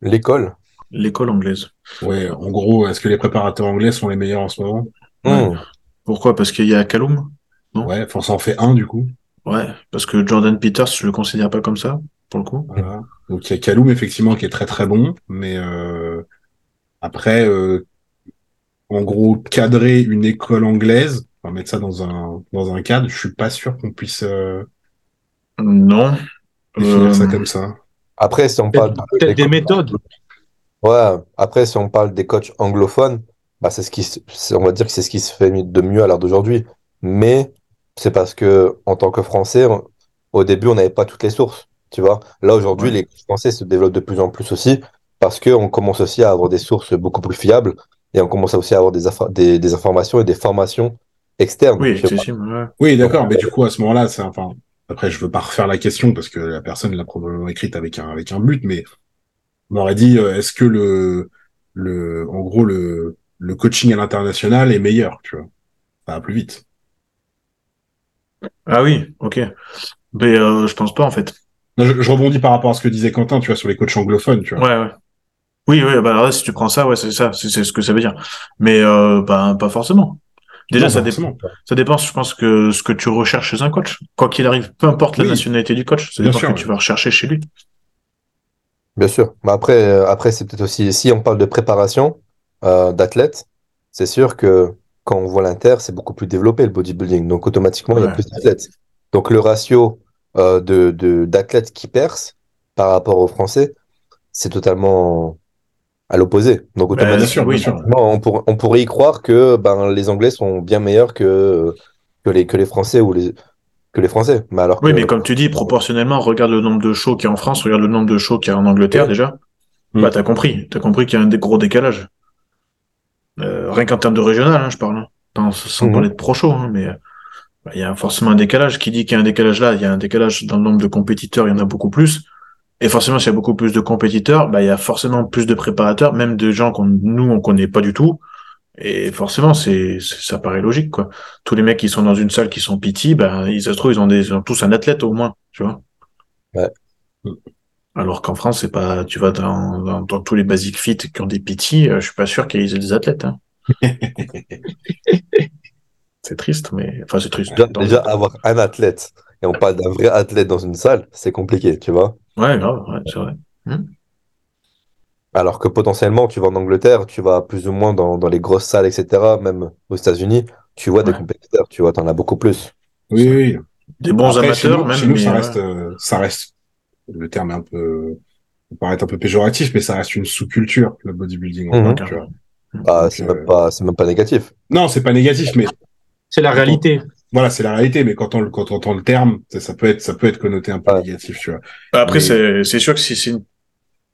L'école? L'école anglaise. Ouais, en gros, est-ce que les préparateurs anglais sont les meilleurs en ce moment? Ouais. Hmm. Pourquoi? Parce qu'il y a Callum? Non? Ouais, enfin, ça en fait un du coup. Ouais, parce que Jordan Peters, je le considère pas comme ça, pour le coup. Voilà. Donc il y a Kaloum effectivement qui est très très bon, mais euh, après, euh, en gros cadrer une école anglaise, on va mettre ça dans un dans un cadre, je suis pas sûr qu'on puisse euh, Non. définir ça Euh, comme ça. Après, si on parle des méthodes. Ouais, après, si on parle des coachs anglophones, bah, c'est ce qui, on va dire que c'est ce qui se fait de mieux à l'heure d'aujourd'hui. Mais c'est parce que, en tant que Français, on- au début, on n'avait pas toutes les sources, tu vois. Là, aujourd'hui, Ouais. les coachs français se développent de plus en plus aussi parce qu'on commence aussi à avoir des sources beaucoup plus fiables et on commence aussi à avoir des, des, des informations et des formations externes. Oui, ouais. Oui, d'accord, mais du coup, à ce moment-là, c'est enfin. Après, je veux pas refaire la question parce que la personne l'a probablement écrite avec un avec un but, mais on m'aurait dit euh, est-ce que le le en gros le le coaching à l'international est meilleur, tu vois? Ça va plus vite. Ah oui, ok. Mais euh, je pense pas en fait. Non, je, je rebondis par rapport à ce que disait Quentin, tu vois, sur les coachs anglophones, tu vois. Ouais, ouais. Oui, oui, bah alors là, si tu prends ça, ouais, c'est ça, c'est ce que ça veut dire. Mais euh, bah, pas forcément. Déjà, Non, ça, dépend, ça dépend, je pense, que ce que tu recherches chez un coach. Quoi qu'il arrive, peu importe la Oui. nationalité du coach, ça Bien dépend sûr, ce que ouais. tu vas rechercher chez lui. Bien sûr. Mais après, euh, après c'est peut-être aussi, si on parle de préparation euh, d'athlètes, c'est sûr que quand on voit l'Inter, c'est beaucoup plus développé le bodybuilding. Donc automatiquement, il y a plus d'athlètes. Donc le ratio euh, de, de, d'athlètes qui percent par rapport aux Français, c'est totalement à l'opposé. Donc Bah, sûr, sûr. on, pour- on pourrait y croire que ben, les Anglais sont bien meilleurs que, que, les, que les Français ou les, que les Français. Mais alors Oui, mais comme tu dis, proportionnellement, regarde le nombre de shows qu'il y a en France, regarde le nombre de shows qu'il y a en Angleterre Ouais. déjà. Mm. Bah, t'as compris. T'as compris qu'il y a un des gros décalage. Euh, rien qu'en termes de régional, hein, je parle. hein. Sans Mhm. parler de pro show, hein, mais euh, bah, il y a forcément un décalage. Qui dit qu'il y a un décalage là, il y a un décalage dans le nombre de compétiteurs, il y en a beaucoup plus. Et forcément, s'il y a beaucoup plus de compétiteurs, bah, il y a forcément plus de préparateurs, même de gens qu'on, nous, on connaît pas du tout. Et forcément, c'est, ça paraît logique, quoi. Tous les mecs qui sont dans une salle qui sont PT, bah, ils, se trouve, ils ont des, ils ont tous un athlète au moins, tu vois. Ouais. Alors qu'en France, c'est pas, tu vas dans, dans, dans tous les basic fit qui ont des PT, euh, je suis pas sûr qu'ils aient des athlètes, hein. c'est triste, mais, enfin, c'est triste. déjà, avoir un athlète, et on parle d'un vrai athlète dans une salle, c'est compliqué, tu vois. Ouais, grave, ouais, c'est vrai. Alors que potentiellement, tu vas en Angleterre, tu vas plus ou moins dans, dans les grosses salles, etc., même aux États-Unis, tu vois des Ouais. compétiteurs, tu vois, t'en as beaucoup plus. Oui, oui. Des bons Après, chez amateurs, nous, même, chez nous, mais, ça ouais. reste, euh, ça reste, le terme est un peu, peut paraître un peu péjoratif, mais ça reste une sous-culture, le bodybuilding tu vois. C'est euh, même pas, c'est même pas négatif. Non, c'est pas négatif, mais C'est la réalité. Voilà, c'est la réalité, mais quand on, quand on entend le terme, ça, ça peut être, ça peut être connoté un peu Ouais. négatif, tu vois. Après, Mais- c'est, c'est sûr que si c'est une,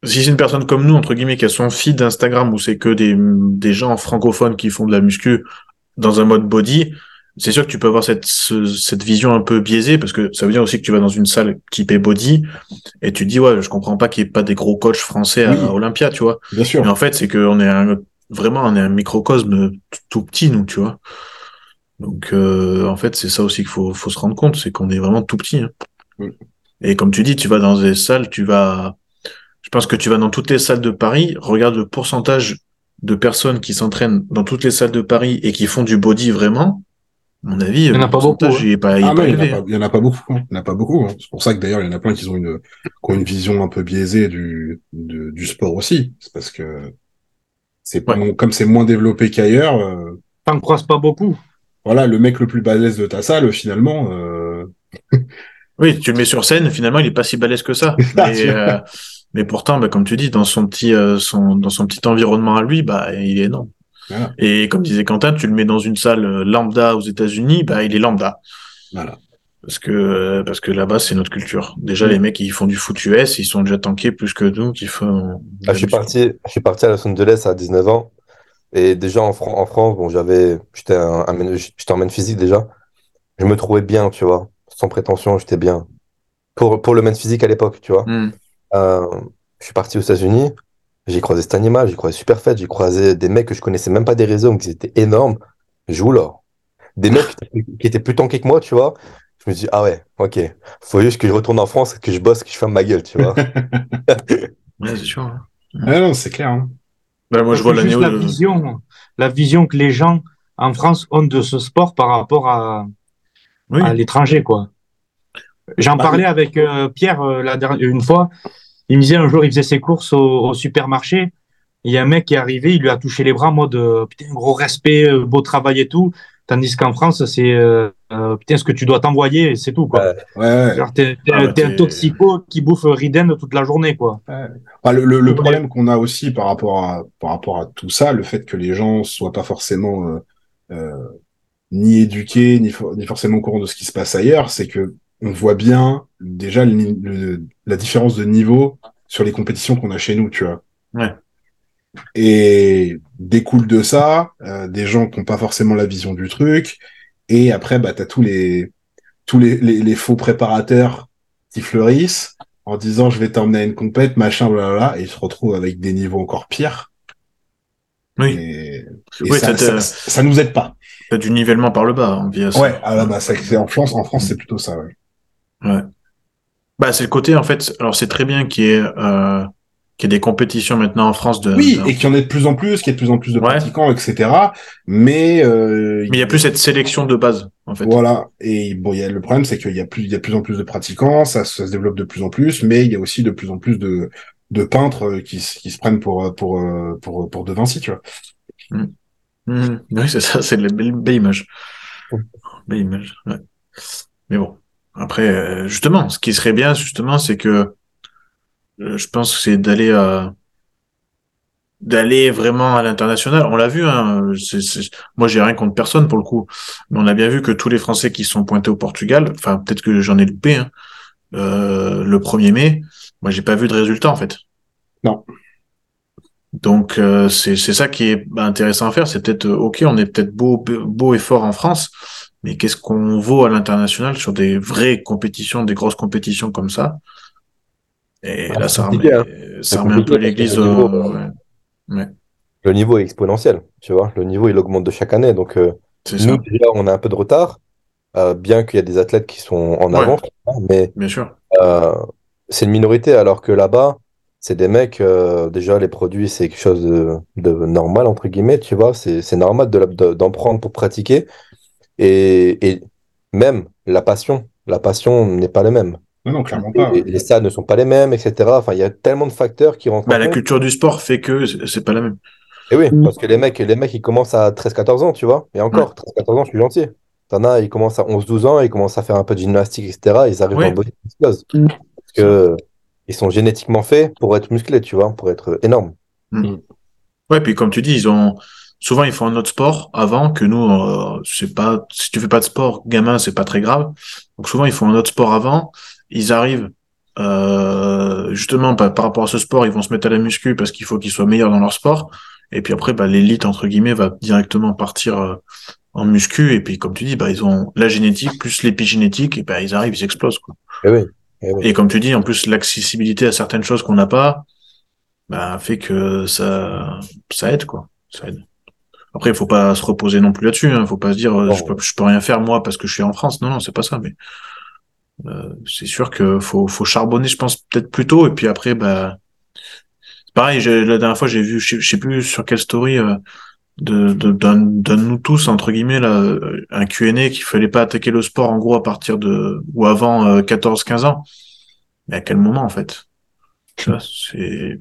si c'est une personne comme nous, entre guillemets, qui a son feed Instagram où c'est que des, des gens francophones qui font de la muscu dans un mode body, c'est sûr que tu peux avoir cette, ce- cette vision un peu biaisée parce que ça veut dire aussi que tu vas dans une salle typée body et tu te dis, ouais, je comprends pas qu'il n'y ait pas des gros coachs français à Oui. Olympia, tu vois. Bien sûr. Mais en fait, c'est qu'on est un, vraiment, on est un microcosme tout, tout petit, nous, tu vois. Donc, euh, en fait, c'est ça aussi qu'il faut, faut se rendre compte, c'est qu'on est vraiment tout petit. hein. Mm. Et comme tu dis, tu vas dans des salles, tu vas, je pense que tu vas dans toutes les salles de Paris, regarde le pourcentage de personnes qui s'entraînent dans toutes les salles de Paris et qui font du body vraiment. À mon avis, Il y en a le pas beaucoup, pourcentage, hein. il Ah y en a élevé. pas, hein. il y en a pas beaucoup, hein. Il y en a pas beaucoup, hein. C'est pour ça que d'ailleurs, il y en a plein qui ont une, qui ont une vision un peu biaisée du, de- du sport aussi. C'est parce que c'est pas Ouais. comme c'est moins développé qu'ailleurs, euh, T'en croises pas beaucoup. Voilà, le mec le plus balèze de ta salle, finalement, euh, Oui, tu le mets sur scène, finalement, il est pas si balèze que ça. Mais, euh, mais pourtant, bah, comme tu dis, dans son petit, euh, son, dans son petit environnement à lui, bah, il est énorme. Voilà. Et comme disait Quentin, tu le mets dans une salle euh, lambda aux États-Unis, bah, il est lambda. voilà. Parce que, euh, parce que là-bas, c'est notre culture. Déjà, les mecs, ils font du foot US, ils sont déjà tankés plus que nous qui font. Ah, je suis parti, je suis parti à Los Angeles à 19 ans. Et déjà en, Fran- en France, bon, j'avais, j'étais un, un- j'étais en main physique déjà. Je me trouvais bien, tu vois. Sans prétention, j'étais bien. Pour, pour le main physique à l'époque, tu vois. Mm. Euh, je suis parti aux États-Unis. J'ai croisé cet animal, j'ai croisé Superfet, j'ai croisé des mecs que je connaissais même pas des réseaux, mais qui étaient énormes. Joue là. Des mecs qui étaient- qui étaient plus tankés que moi, tu vois. Je me dis, ah ouais, ok. Faut juste que je retourne en France, que je bosse, que je ferme ma gueule, tu vois. Ouais, c'est sûr. hein. Ah non, c'est clair, hein. Moi, je vois C'est l'année juste la vision, la vision que les gens en France ont de ce sport par rapport à, Oui. à l'étranger, quoi. J'en Bah, parlais avec euh, Pierre euh, la dernière, une fois. Il me disait un jour, il faisait ses courses au, au supermarché. Il y a un mec qui est arrivé, il lui a touché les bras en mode euh, putain, gros respect, beau travail et tout. Tandis qu'en France, c'est euh, euh, putain, ce que tu dois t'envoyer, c'est tout, quoi. Ouais, ouais. Genre, t'es, t'es- Ah, bah, t'es un toxico qui bouffe Riden toute la journée, quoi. Ah, le, le, le problème qu'on a aussi par rapport à par rapport à tout ça, le fait que les gens soient pas forcément euh, euh, ni éduqués ni, for- ni forcément au courant de ce qui se passe ailleurs, c'est que on voit bien déjà le ni- le- la différence de niveau sur les compétitions qu'on a chez nous, tu vois. Ouais. Et découle de ça euh, des gens qui n'ont pas forcément la vision du truc. Et après, bah, t'as tous les tous les, les, les faux préparateurs qui fleurissent en disant je vais t'emmener à une compète, machin, blablabla, et ils se retrouvent avec des niveaux encore pires. Oui, Et, et Oui, ça, ça, nous aide pas. t'as du nivellement par le bas hein, via ça. Ouais, ah, là, bah, ça, c'est en France, en France, c'est plutôt ça. Ouais. Ouais. Bah, c'est le côté, en fait, alors c'est très bien qu'il y ait, euh, qu'il y ait des compétitions maintenant en France de. Oui, de- et qu'il y en ait de plus en plus, qu'il y ait de plus en plus de Ouais. pratiquants, etc. Mais, euh, Mais il y a plus cette sélection de base, en fait. Voilà. Et bon, il y a le problème, c'est qu'il y a plus, il y a de plus en plus de pratiquants, ça, ça se développe de plus en plus, mais il y a aussi de plus en plus de, de peintres euh, qui, se- qui se prennent pour, euh, pour, euh, pour, pour De Vinci, tu vois. Mhm. Oui, c'est ça, c'est une belle, belle image. Belle image, ouais. Mais bon. Après, justement, ce qui serait bien, justement, c'est que je pense que c'est d'aller à d'aller vraiment à l'international. On l'a vu, hein. c'est- c'est- Moi, j'ai rien contre personne pour le coup, mais on a bien vu que tous les Français qui sont pointés au Portugal, enfin, peut-être que j'en ai loupé, hein, euh, le 1er mai, moi, j'ai pas vu de résultat en fait. Non. Donc euh, c'est c'est ça qui est intéressant à faire. C'est peut-être euh, ok, on est peut-être beau beau et fort en France, mais qu'est-ce qu'on vaut à l'international sur des vraies compétitions, des grosses compétitions comme ça? Et Ah, là, c'est ça remet, hein. ça un peu l'église. le niveau, au- euh, ouais. Ouais, Le niveau est exponentiel, tu vois. Le niveau, il augmente de chaque année. Donc, euh, nous, déjà, on a un peu de retard, euh, bien qu'il y a des athlètes qui sont en Ouais. avance, mais bien sûr. euh, c'est une minorité, alors que là-bas, c'est des mecs, euh, déjà, les produits, c'est quelque chose de, de normal, entre guillemets, tu vois. C'est, c'est normal de la- de- d'en prendre pour pratiquer. Et, et même la passion, la passion n'est pas la même. Non, non, clairement pas. Les stades ne sont pas les mêmes, etc. Enfin, il y a tellement de facteurs qui rentrent Bah, en la compte. culture du sport fait que c'est pas la même. Et oui, parce que les mecs, les mecs, ils commencent à 13-14 ans, tu vois. Et encore, 13-14 ans, je suis gentil. T'en as, ils commencent à 11-12 ans, ils commencent à faire un peu de gymnastique, etc. Ils arrivent Ouais. le body. Parce que ils sont génétiquement faits pour être musclés, tu vois, pour être énormes. Ouais, puis comme tu dis, ils ont souvent ils font un autre sport avant que nous. Euh, c'est pas si tu fais pas de sport, gamin, c'est pas très grave. Donc souvent ils font un autre sport avant. Ils arrivent euh, justement par, par rapport à ce sport, ils vont se mettre à la muscu parce qu'il faut qu'ils soient meilleurs dans leur sport. Et puis après, bah, l'élite entre guillemets va directement partir euh, en muscu. Et puis comme tu dis, bah ils ont la génétique plus l'épigénétique et bah ils arrivent, ils explosent quoi. Et oui. Et oui. Et comme tu dis, en plus l'accessibilité à certaines choses qu'on n'a pas, bah, fait que ça, ça aide quoi. Ça aide. Après, il faut pas se reposer non plus là-dessus. Hein. Faut pas se dire euh, je, peux, je peux rien faire moi parce que je suis en France. Non, non, c'est pas ça. Mais c'est sûr que faut, faut charbonner, je pense peut-être plus tôt. Et puis après, bah, pareil. La dernière fois, j'ai vu, je sais, plus sur quelle story euh, de de- d'un nous tous entre guillemets là, euh, un Q&A qu'il fallait pas attaquer le sport en gros à partir de ou avant euh, 14-15 ans. Mais à quel moment en fait? Tu vois, C'est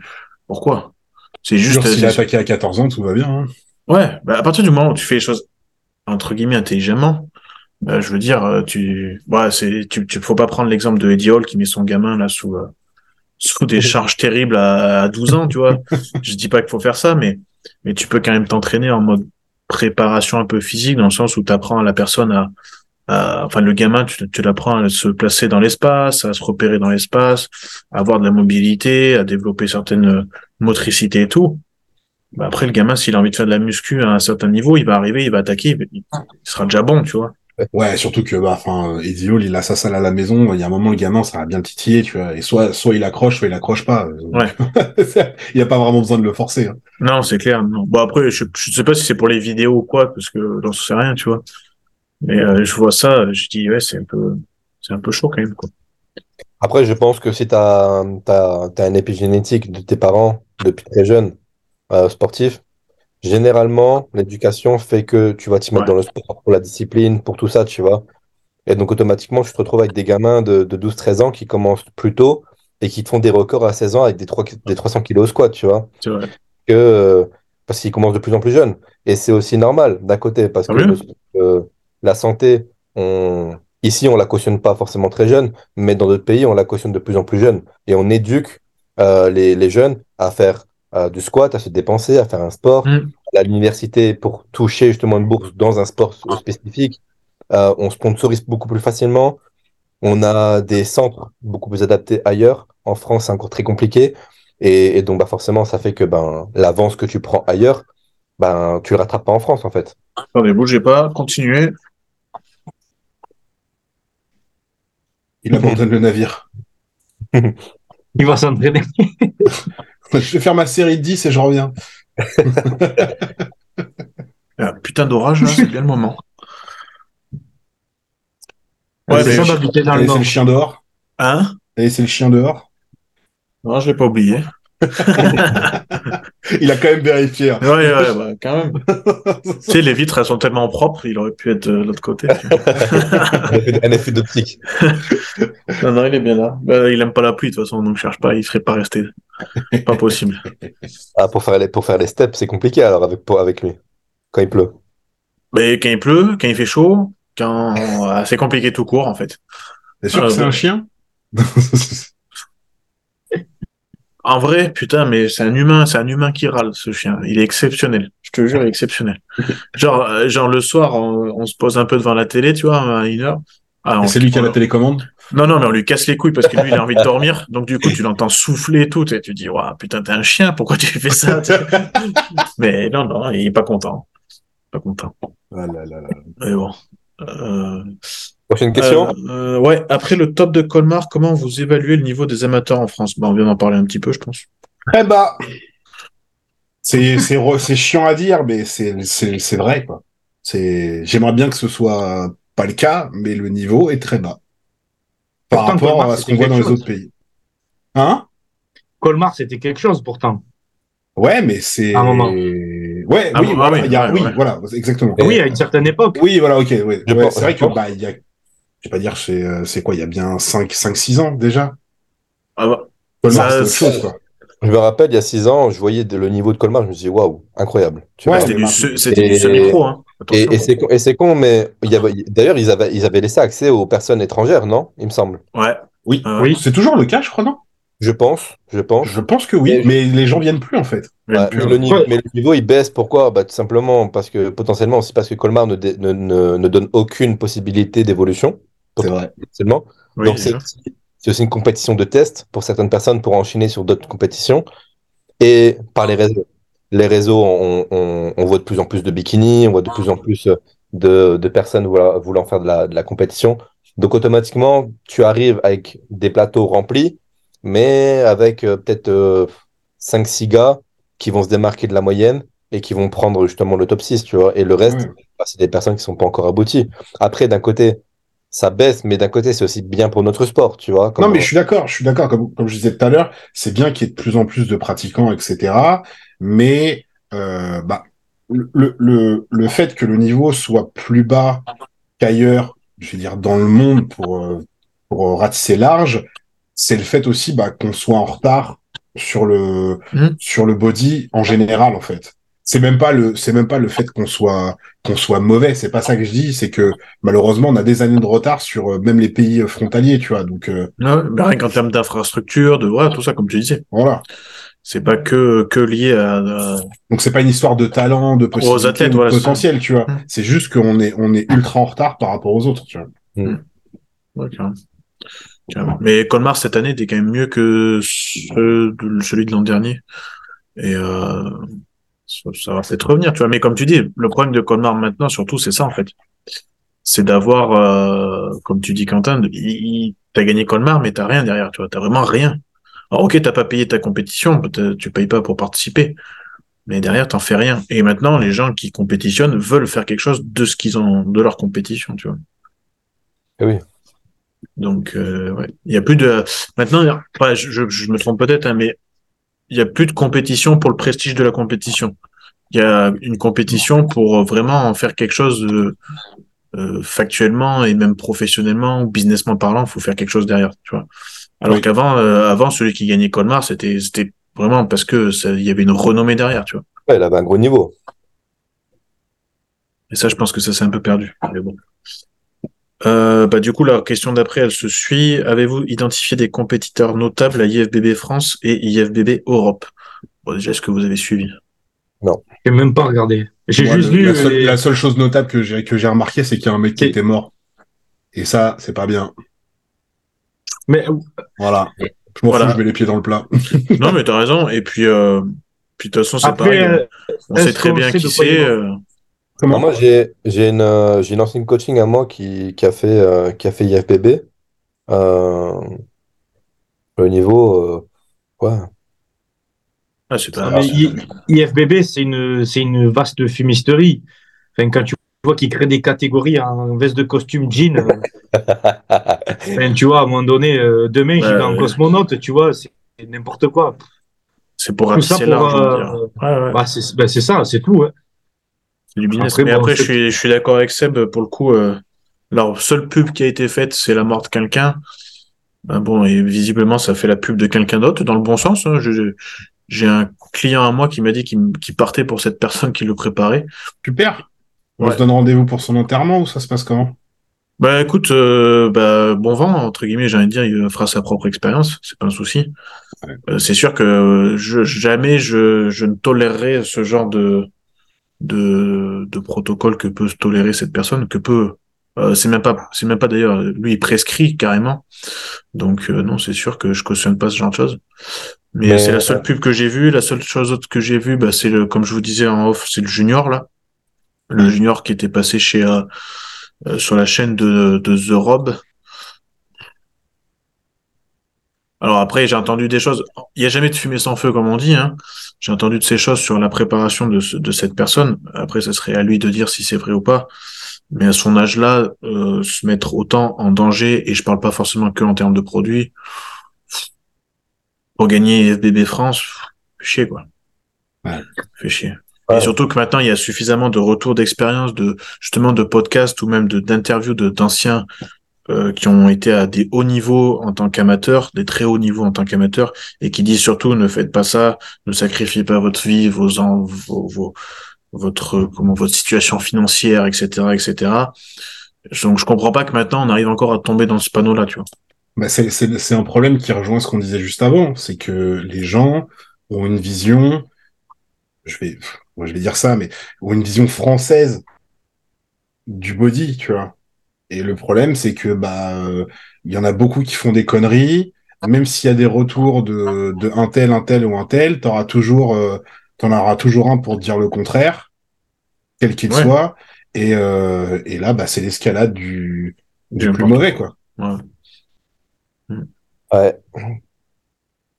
pourquoi? C'est Juste s'il a c'est- attaqué à 14 ans, tout va bien. Hein. Ouais, bah à partir du moment où tu fais les choses entre guillemets intelligemment, bah, je veux dire, euh, tu, ouais, c'est, tu, tu faut pas prendre l'exemple de Eddie Hall qui met son gamin là sous euh, sous des charges terribles à, à 12 ans, tu vois. je dis pas qu'il faut faire ça, mais mais tu peux quand même t'entraîner en mode préparation un peu physique dans le sens où tu apprends à la personne à, à- enfin le gamin, tu, tu l'apprends à se placer dans l'espace, à se repérer dans l'espace, à avoir de la mobilité, à développer certaines motricités et tout. Bah après, le gamin, s'il a envie de faire de la muscu à un certain niveau, il va arriver, il va attaquer, il il sera déjà bon, tu vois. Ouais, surtout que, bah, enfin, Eddie Hall, il a sa salle à la maison. Il y a un moment, le gamin, ça va bien le titiller, tu vois. Et soit, soit il accroche, soit il accroche pas. Ouais. il y a pas vraiment besoin de le forcer. hein. Non, c'est clair. Non. Bon, après, je, je sais pas si c'est pour les vidéos ou quoi, parce que j'en sais rien, tu vois. Mais euh, je vois ça, je dis, ouais, c'est un peu, c'est un peu chaud quand même, quoi. Après, je pense que si tu as, un épigénétique de tes parents depuis très jeune, euh, sportif, généralement, l'éducation fait que tu vas t'y mettre Ouais. dans le sport pour la discipline, pour tout ça, tu vois. Et donc, automatiquement, tu te retrouves avec des gamins de, de 12-13 ans qui commencent plus tôt et qui te font des records à 16 ans avec des, 3, des 300 kilos au squat, tu vois. C'est vrai. que euh, parce qu'ils commencent de plus en plus jeunes. Et c'est aussi normal d'un côté, parce Ah que euh, la santé, on... ici, on la cautionne pas forcément très jeune, mais dans d'autres pays, on la cautionne de plus en plus jeune. Et on éduque euh, les, les jeunes à faire euh, du squat, à se dépenser, à faire un sport, Mm. à l'université pour toucher justement une bourse dans un sport spécifique. Euh, on sponsorise beaucoup plus facilement. On a des centres beaucoup plus adaptés ailleurs. En France, c'est encore très compliqué. Et, et donc, bah, forcément, ça fait que ben, l'avance que tu prends ailleurs, ben, tu le rattrapes pas en France, en fait. Attendez, bougez pas, continuez. Il abandonne le navire. Il va s'entraîner. Je vais faire ma série de 10 et je reviens. Ah, putain d'orage, c'est bien le moment. Ouais, c'est d'habiter dans le nord. le chien dehors. Hein? Allez, c'est le chien dehors. Non, je l'ai pas oublié. Il a quand même vérifié. hein. Ouais, ouais, bah, quand même. tu sais, les vitres, elles sont tellement propres, il aurait pu être de l'autre côté. Un effet d'optique. non, non, il est bien là. Bah, il aime pas la pluie, de toute façon, donc cherche pas, il serait pas resté. Pas possible. Ah, pour faire les, pour faire les steps, c'est compliqué alors avec, pour, avec lui, quand il pleut. Mais quand il pleut, quand il fait chaud, quand ah, c'est compliqué tout court, en fait. T'es sûr Ah, que c'est bah. un chien? En vrai, putain, mais c'est un humain, c'est un humain qui râle, ce chien. Il est exceptionnel. Je te jure, il est exceptionnel. Genre, euh, genre le soir, on, on se pose un peu devant la télé, tu vois, à une heure. Ah, C'est lui qui a la télécommande? Non, non, mais on lui casse les couilles parce que lui, il a envie de dormir. Donc, du coup, tu l'entends souffler et tout. Et tu dis, waouh, putain, t'es un chien, pourquoi tu fais ça? mais non, non, il est pas content. Pas content. Ah là là là. Mais bon. Euh, Prochaine question. euh, euh, ouais, après le top de Colmar, comment vous évaluez le niveau des amateurs en France? Bah, on vient d'en parler un petit peu, je pense. Très bas. C'est c'est chiant à dire, mais c'est c'est c'est vrai quoi. C'est j'aimerais bien que ce soit pas le cas, mais le niveau est très bas par Pourtant, rapport Colmar, à ce qu'on voit dans les autres pays. Hein? Colmar, c'était quelque chose pourtant. Ouais, mais c'est À un moment. ouais, Ah oui, bon, voilà, ah oui, il y a ouais, oui, ouais. voilà, exactement. Et- Oui, à une certaine époque. Oui, voilà, ok, Ouais, c'est vrai que pense- bah il y a je vais pas dire c'est euh, c'est quoi, il y a bien 5 5 6 ans déjà? Ah bah, Colmar, c'est autre chose quoi. Je me rappelle, il y a six ans, je voyais le niveau de Colmar, je me suis dit, waouh, incroyable. Tu Ouais, c'était du, du semi-pro, hein. Et, c'est con, mais d'ailleurs, ils avaient, ils avaient laissé accès aux personnes étrangères, non? Il me semble. Ouais. Oui, Oui. c'est toujours le cas, je crois, non? Je pense, je pense. Je pense que oui, Mais- mais les gens viennent plus en fait. Mais Ouais, plus, mais, hein. le niveau, Ouais. mais le niveau, il baisse. Pourquoi? Bah, tout simplement parce que potentiellement aussi parce que Colmar ne, dé- ne, ne, ne donne aucune possibilité d'évolution. C'est vrai. Oui, Donc c'est déjà. aussi, c'est aussi une compétition de test pour certaines personnes pour enchaîner sur d'autres compétitions. Et par les réseaux. Les réseaux, on, on, on voit de plus en plus de bikinis, on voit de plus en plus de, de personnes voulant, voulant faire de la, de la compétition. Donc automatiquement, tu arrives avec des plateaux remplis, mais avec euh, peut-être 5-6 gars qui vont se démarquer de la moyenne et qui vont prendre justement le top 6, tu vois. Et le reste, bah, c'est des personnes qui sont pas encore abouties. Après, d'un côté, ça baisse, mais d'un côté, c'est aussi bien pour notre sport, tu vois. Non, mais je suis d'accord, je suis d'accord. Comme, comme je disais tout à l'heure, c'est bien qu'il y ait de plus en plus de pratiquants, etc. Mais euh, bah, le, le, le fait que le niveau soit plus bas qu'ailleurs, je veux dire, dans le monde pour, euh, pour ratisser large, c'est le fait aussi bah, qu'on soit en retard sur le, Mhm. sur le body en général, en fait. C'est même pas le, c'est même pas le fait qu'on soit, qu'on soit mauvais. C'est pas ça que je dis. C'est que malheureusement, on a des années de retard sur euh, même les pays euh, frontaliers, tu vois. Donc, euh, Ouais, mais rien qu'en termes d'infrastructure, de voilà, tout ça, comme tu disais. voilà. C'est pas que, que lié à, à- Donc c'est pas une histoire de talent, de athlètes, de voilà, potentiel, tu vois. Mm. C'est juste qu'on est on est ultra en retard par rapport aux autres, tu vois. Ouais, carrément. Carrément. Mais Colmar, cette année, était quand même mieux que ce- celui de l'an dernier. Et euh, ça, va peut-être revenir, tu vois. Mais comme tu dis, le problème de Colmar maintenant, surtout, c'est ça, en fait. C'est d'avoir, euh, comme tu dis, Quentin, t'as gagné Colmar, mais t'as rien derrière, tu vois. T'as vraiment rien. Alors, ok, t'as pas payé ta compétition, tu payes pas pour participer. Mais derrière, t'en fais rien. Et maintenant, les gens qui compétitionnent veulent faire quelque chose de ce qu'ils ont, de leur compétition, tu vois. Eh oui. Donc, euh, ouais. Il y a plus de. Maintenant, ouais, je me trompe peut-être, hein, mais il y a plus de compétition pour le prestige de la compétition. Il y a une compétition pour vraiment en faire quelque chose de, euh, factuellement et même professionnellement ou businessment parlant. Il faut faire quelque chose derrière, tu vois. Alors Oui. qu'avant, euh, avant, celui qui gagnait Colmar, c'était, c'était Vraiment, parce que il y avait une renommée derrière, tu vois. Ouais, il avait un gros niveau. Et ça, je pense que ça s'est un peu perdu. Mais bon. Euh, bah, du coup, la question d'après, elle se suit. Avez-vous identifié des compétiteurs notables à IFBB France et IFBB Europe? Bon, déjà, est-ce que vous avez suivi? J'ai même pas regardé. J'ai Moi, juste le- vu. la, seule, les- la seule chose notable que j'ai que j'ai remarqué, c'est qu'il y a un mec qui Et- était mort. Et ça, c'est pas bien. Mais Voilà. Je m'en Voilà. fous, je mets les pieds dans le plat. Non, mais t'as raison. Et puis, euh, puis de toute façon, c'est après, pareil. euh, On sait très bien qui c'est. Euh, Comment moi, j'ai j'ai une, euh, j'ai une ancienne coaching à moi qui, qui a fait, euh, qui a fait IFBB. Euh, le niveau, euh, ouais. Ah, c'est pas. mais I- IFBB, c'est une, c'est une vaste fumisterie. Enfin, quand tu vois qu'ils créent des catégories en veste de costume jean, euh, enfin, tu vois, à un moment donné, euh, demain, Ouais, vais en cosmonaute, tu vois, c'est n'importe quoi. C'est pour ratisser euh. Bah, c'est ben, c'est ça, c'est tout. hein. C'est du business. Après, mais bon, après, je suis, je suis d'accord avec Seb, pour le coup, euh, leur seule pub qui a été faite, c'est la mort de quelqu'un. Ben bon, et visiblement, ça fait la pub de quelqu'un d'autre, dans le bon sens. hein. J'ai un client à moi qui m'a dit qu'il qu'il partait pour cette personne qui le préparait. Super. On Ouais. se donne rendez-vous pour son enterrement ou ça se passe comment? Bah écoute, euh, bah, bon vent, entre guillemets, j'ai envie de dire, il fera sa propre expérience, c'est pas un souci. Ouais. Euh, c'est sûr que je, jamais je, je ne tolérerai ce genre de, de, de protocole que peut tolérer cette personne, que peut, euh, c'est même pas, c'est même pas d'ailleurs, lui il prescrit carrément. Donc euh, non, c'est sûr que je cautionne pas ce genre de choses. Mais, Mais, c'est la euh, seule pub que j'ai vue. La seule chose autre que j'ai vue, bah, c'est le, comme je vous disais en off, c'est le junior là, le junior qui était passé chez euh, euh, sur la chaîne de, de The Rob. Alors après, j'ai entendu des choses. Il n'y a jamais de fumée sans feu, comme on dit. Hein. J'ai entendu de ces choses sur la préparation de, ce- de cette personne. Après, ça serait à lui de dire si c'est vrai ou pas. Mais à son âge-là, euh, se mettre autant en danger, et je parle pas forcément que en termes de produits, pour gagner FBB France, fait chier quoi. Ouais. Fait chier. Ouais. Et surtout que maintenant, il y a suffisamment de retours d'expérience, de justement de podcasts ou même de d'interviews de d'anciens euh, qui ont été à des hauts niveaux en tant qu'amateurs, des très hauts niveaux en tant qu'amateurs, et qui disent surtout ne faites pas ça, ne sacrifiez pas votre vie, vos, en, vos, votre comment votre situation financière, etc., etc. Donc je comprends pas que maintenant on arrive encore à tomber dans ce panneau-là, tu vois. Bah, c'est, un problème qui rejoint ce qu'on disait juste avant. C'est que les gens ont une vision, je vais, moi je vais dire ça, mais ont une vision française du body, tu vois. Et le problème, c'est que bah euh, il y en a beaucoup qui font des conneries. Même s'il y a des retours de, de un tel, un tel ou un tel, t'auras toujours, euh, t'en auras toujours un pour te dire le contraire, quel qu'il Ouais. soit. Et, euh, et là, bah, c'est l'escalade du, plus mauvais, quoi. quoi. Ouais. Ouais.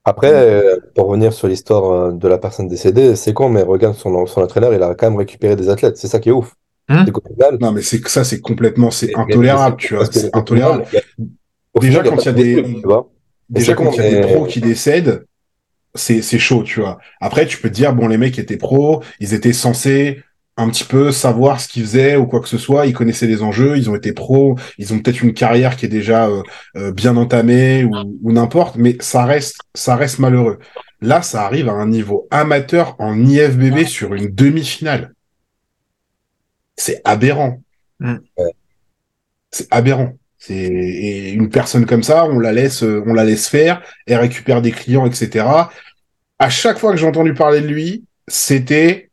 Après, euh, pour revenir sur l'histoire de la personne décédée, c'est con, mais regarde son, son entraîneur, il a quand même récupéré des athlètes. C'est ça qui est ouf. Final, Non, mais c'est que ça, c'est complètement, c'est intolérable, tu vois, c'est intolérable. a- Déjà, final, quand il y a des-. Déjà, quand il y a des pros qui décèdent, c'est, c'est chaud, tu vois. Après, tu peux te dire, bon, les mecs étaient pros, ils étaient censés un petit peu savoir ce qu'ils faisaient ou quoi que ce soit, ils connaissaient les enjeux, ils ont été pros, ils ont peut-être une carrière qui est déjà euh, euh, bien entamée ou, ou n'importe, mais ça reste, ça reste malheureux. Là, ça arrive à un niveau amateur en IFBB sur une demi-finale. C'est aberrant. Mm. C'est aberrant. C'est et une personne comme ça, on la laisse, euh, on la laisse faire, elle récupère des clients, etc. À chaque fois que j'ai entendu parler de lui, c'était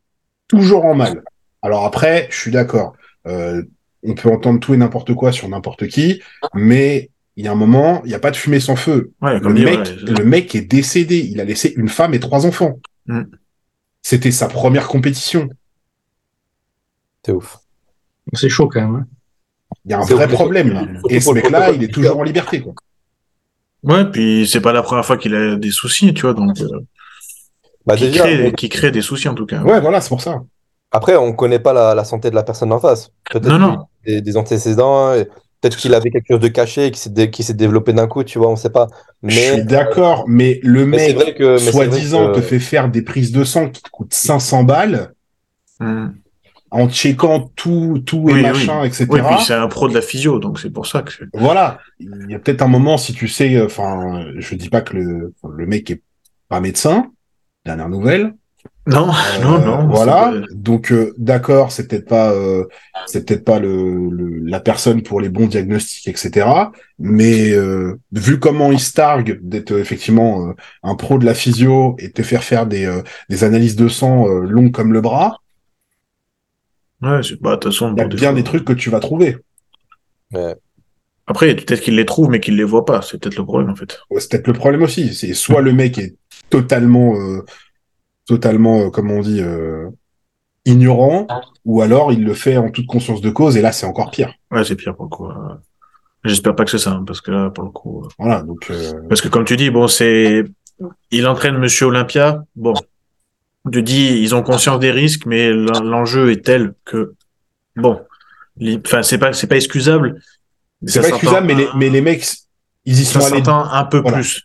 toujours en mal. Alors après, je suis d'accord. Euh, on peut entendre tout et n'importe quoi sur n'importe qui, mais il y a un moment, il n'y a pas de fumée sans feu. Ouais, Le comme dit, mec, ouais, c'est- le mec est décédé. Il a laissé une femme et trois enfants. Mm. C'était sa première compétition. C'est ouf. C'est chaud quand même. hein. Il y a un C'est vrai problème là. Et ce mec-là, il est toujours en liberté. Quoi. Ouais, puis c'est pas la première fois qu'il a des soucis, tu vois, donc euh, Bah, qui, déjà, crée, qui crée des soucis en tout cas. Ouais, voilà, c'est pour ça. après, on connaît pas la, la santé de la personne en face. Peut-être des, des antécédents, peut-être qu'il avait quelque chose de caché qui s'est dé- qui s'est développé d'un coup, tu vois, on sait pas. Je suis Mais, d'accord, mais le mais mec, mais soi-disant, que- te fait faire des prises de sang qui te coûtent 500 balles Mm. En checkant tout, tout et machin, oui. etc. Oui, puis c'est un pro de la physio, donc c'est pour ça que. c'est- Voilà. Il y a peut-être un moment, si tu sais, enfin, je dis pas que le, le mec est pas médecin, dernière nouvelle. Non, Euh, non, non. Voilà. Donc euh, d'accord, c'est peut-être pas, euh, c'est peut-être pas le, le- la personne pour les bons diagnostics, etc. Mais euh, vu comment il se targue d'être euh, effectivement euh, un pro de la physio et te faire faire des, euh, des analyses de sang euh, longues comme le bras, Ouais, c'est- bah, de toute façon, il y a bien des trucs que tu vas trouver. Ouais. Après, peut-être qu'il les trouve, mais qu'il les voit pas. C'est peut-être le problème, en fait. Ouais, C'est peut-être le problème aussi. C'est soit le mec est totalement, euh, totalement, euh, comment on dit, euh, ignorant, ou alors il le fait en toute conscience de cause, et là c'est encore pire. Ouais, c'est pire pour le coup. J'espère pas que c'est ça, hein, parce que là, pour le coup. euh, Voilà, donc euh, Parce que comme tu dis, bon, c'est, il entraîne Monsieur Olympia. Bon, tu dis, ils ont conscience des risques, mais l'en- l'enjeu est tel que, bon, enfin, c'est pas, c'est pas excusable. c'est pas excusable, mais les, mais les mecs, ils y sont allés. un peu Voilà. plus.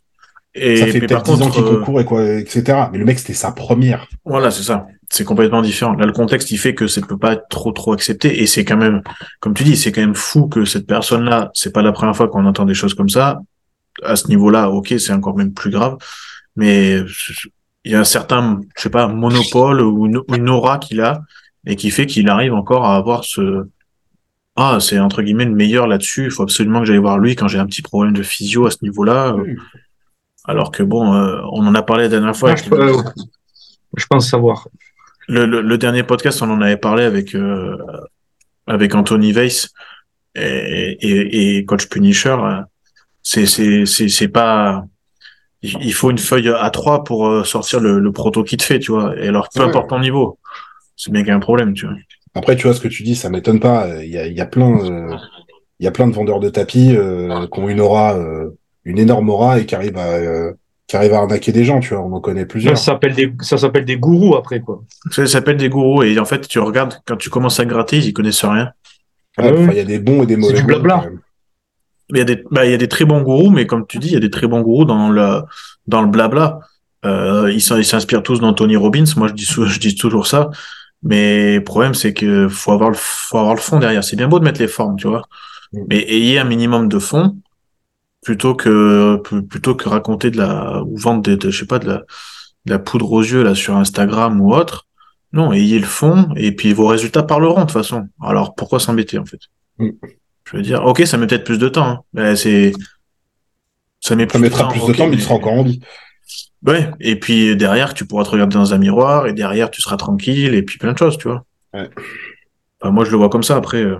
Et Ça fait peut-être par 10 ans qu'il euh, concourt et quoi, etc. Mais le mec, c'était sa première. Voilà, c'est ça. C'est complètement différent. Là, le contexte, il fait que ça peut pas être trop, trop accepté. Et c'est quand même, comme tu dis, c'est quand même fou que cette personne-là, c'est pas la première fois qu'on entend des choses comme ça. À ce niveau-là, ok, c'est encore même plus grave. Mais il y a un certain, je sais pas, monopole ou une, une aura qu'il a et qui fait qu'il arrive encore à avoir ce, ah, c'est entre guillemets le meilleur là-dessus. Il faut absolument que j'aille voir lui quand j'ai un petit problème de physio à ce niveau-là. Alors que bon, euh, on en a parlé la dernière fois. Je, peux- je pense savoir. Le, le, le dernier podcast, on en avait parlé avec euh, avec Anthony Weiss et, et, et coach Punisher. c'est c'est c'est pas. Il faut une feuille A3 pour euh, sortir le, le proto qui te fait, tu vois. Et alors, peu Ouais. importe ton niveau, c'est bien qu'il y a un problème, tu vois. Après, tu vois ce que tu dis, ça m'étonne pas. Il y a, il y a plein, euh, il y a plein de vendeurs de tapis euh, qui ont une aura, euh, une énorme aura et qui arrivent à, euh, qui arrivent à arnaquer des gens. Tu vois, on en connaît Ça plusieurs. s'appelle des, ça s'appelle des gourous après, quoi. Ça s'appelle des gourous et en fait, tu regardes quand tu commences à gratter, ils y connaissent rien. Ouais, Ouais. enfin, il y a des bons et des mauvais. du gourous, blabla. quand même. Il y a des, bah, il y a des très bons gourous, mais comme tu dis, il y a des très bons gourous dans le, dans le blabla. Euh, ils s'in- ils s'inspirent tous d'Anthony Robbins. Moi, je dis, je dis toujours ça. Mais le problème, c'est que faut avoir le, faut avoir le fond derrière. C'est bien beau de mettre les formes, tu vois. Mm. Mais ayez un minimum de fond plutôt que, pl- plutôt que raconter de la, ou vendre des, de, je sais pas, de la, de la poudre aux yeux, là, sur Instagram ou autre. Non, ayez le fond et puis vos résultats parleront, de toute façon. Alors, pourquoi s'embêter, en fait? Je veux dire, ok, ça met peut-être plus de temps. hein. Mais c'est, ça met Ça plus mettra de temps. plus de temps, mais il mais- sera encore en vie. Ouais. Et puis derrière, tu pourras te regarder dans un miroir et derrière, tu seras tranquille et puis plein de choses, tu vois. Ouais. Enfin, moi, je le vois comme ça. Après, euh,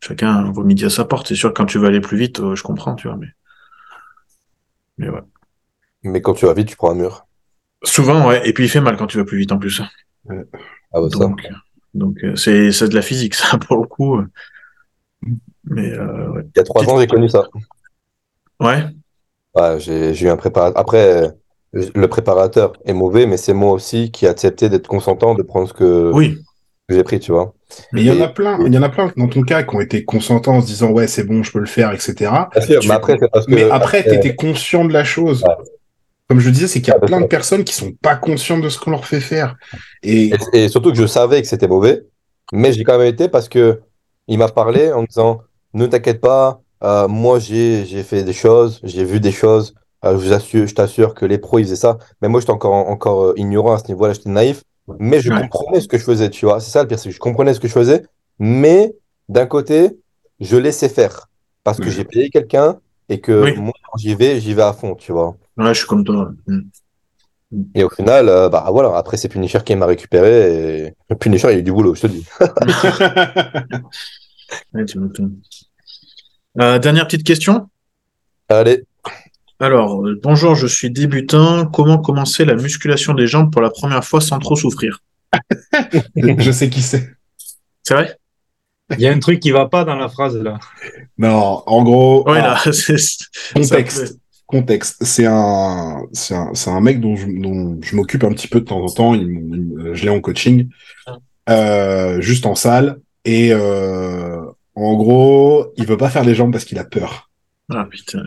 chacun vaut midi à sa porte. C'est sûr que quand tu veux aller plus vite, euh, je comprends, tu vois. Mais, mais ouais. Mais quand tu vas vite, tu prends un mur. Souvent, ouais. Et puis il fait mal quand tu vas plus vite en plus. Ah bah ça. Donc, donc euh, c'est c'est de la physique, ça, pour le coup. Mais euh, ouais. Il y a trois ans, j'ai connu ça. Ouais. Ouais, j'ai eu un préparateur. Après, euh, le préparateur est mauvais, mais c'est moi aussi qui ai accepté d'être consentant de prendre ce que, Oui. que j'ai pris, tu vois. Mais il y en a plein, il y en a plein dans ton cas qui ont été consentants en se disant ouais c'est bon, je peux le faire, etc. Bien sûr, Tu- mais après, parce que. Mais après, tu étais conscient de la chose. Ouais. Comme je disais, c'est qu'il y a plein de personnes qui sont pas conscientes de ce qu'on leur fait faire. Et Et, et surtout que je savais que c'était mauvais, mais j'ai quand même été parce que il m'a parlé en me disant ne t'inquiète pas, euh, moi j'ai fait des choses, j'ai vu des choses, euh, je t'assure que les pros ils faisaient ça, mais moi j'étais encore encore euh, ignorant à ce niveau-là, j'étais naïf, mais je Ouais. comprenais ce que je faisais, tu vois, c'est ça le pire, c'est que je comprenais ce que je faisais, mais d'un côté je laissais faire parce que j'ai payé quelqu'un et que Oui. moi quand j'y vais, j'y vais à fond, tu vois. Ouais, je suis comme toi. Mm. Et au final, euh, bah voilà, après c'est Punisher qui m'a récupéré et Punisher il a eu du boulot, je te dis. Ouais, tu. Euh, dernière petite question. Allez. Alors, euh, bonjour, je suis débutant. Comment commencer la musculation des jambes pour la première fois sans trop souffrir? Je sais qui c'est. C'est vrai? Il y a un truc qui va pas dans la phrase, là. Non, en gros, Ouais, ah, là, contexte. Contexte. C'est un, c'est un, c'est un mec dont je, dont je m'occupe un petit peu de temps en temps. Il, il je l'ai en coaching, euh, juste en salle. Et euh, en gros, il veut pas faire les jambes parce qu'il a peur. Ah putain.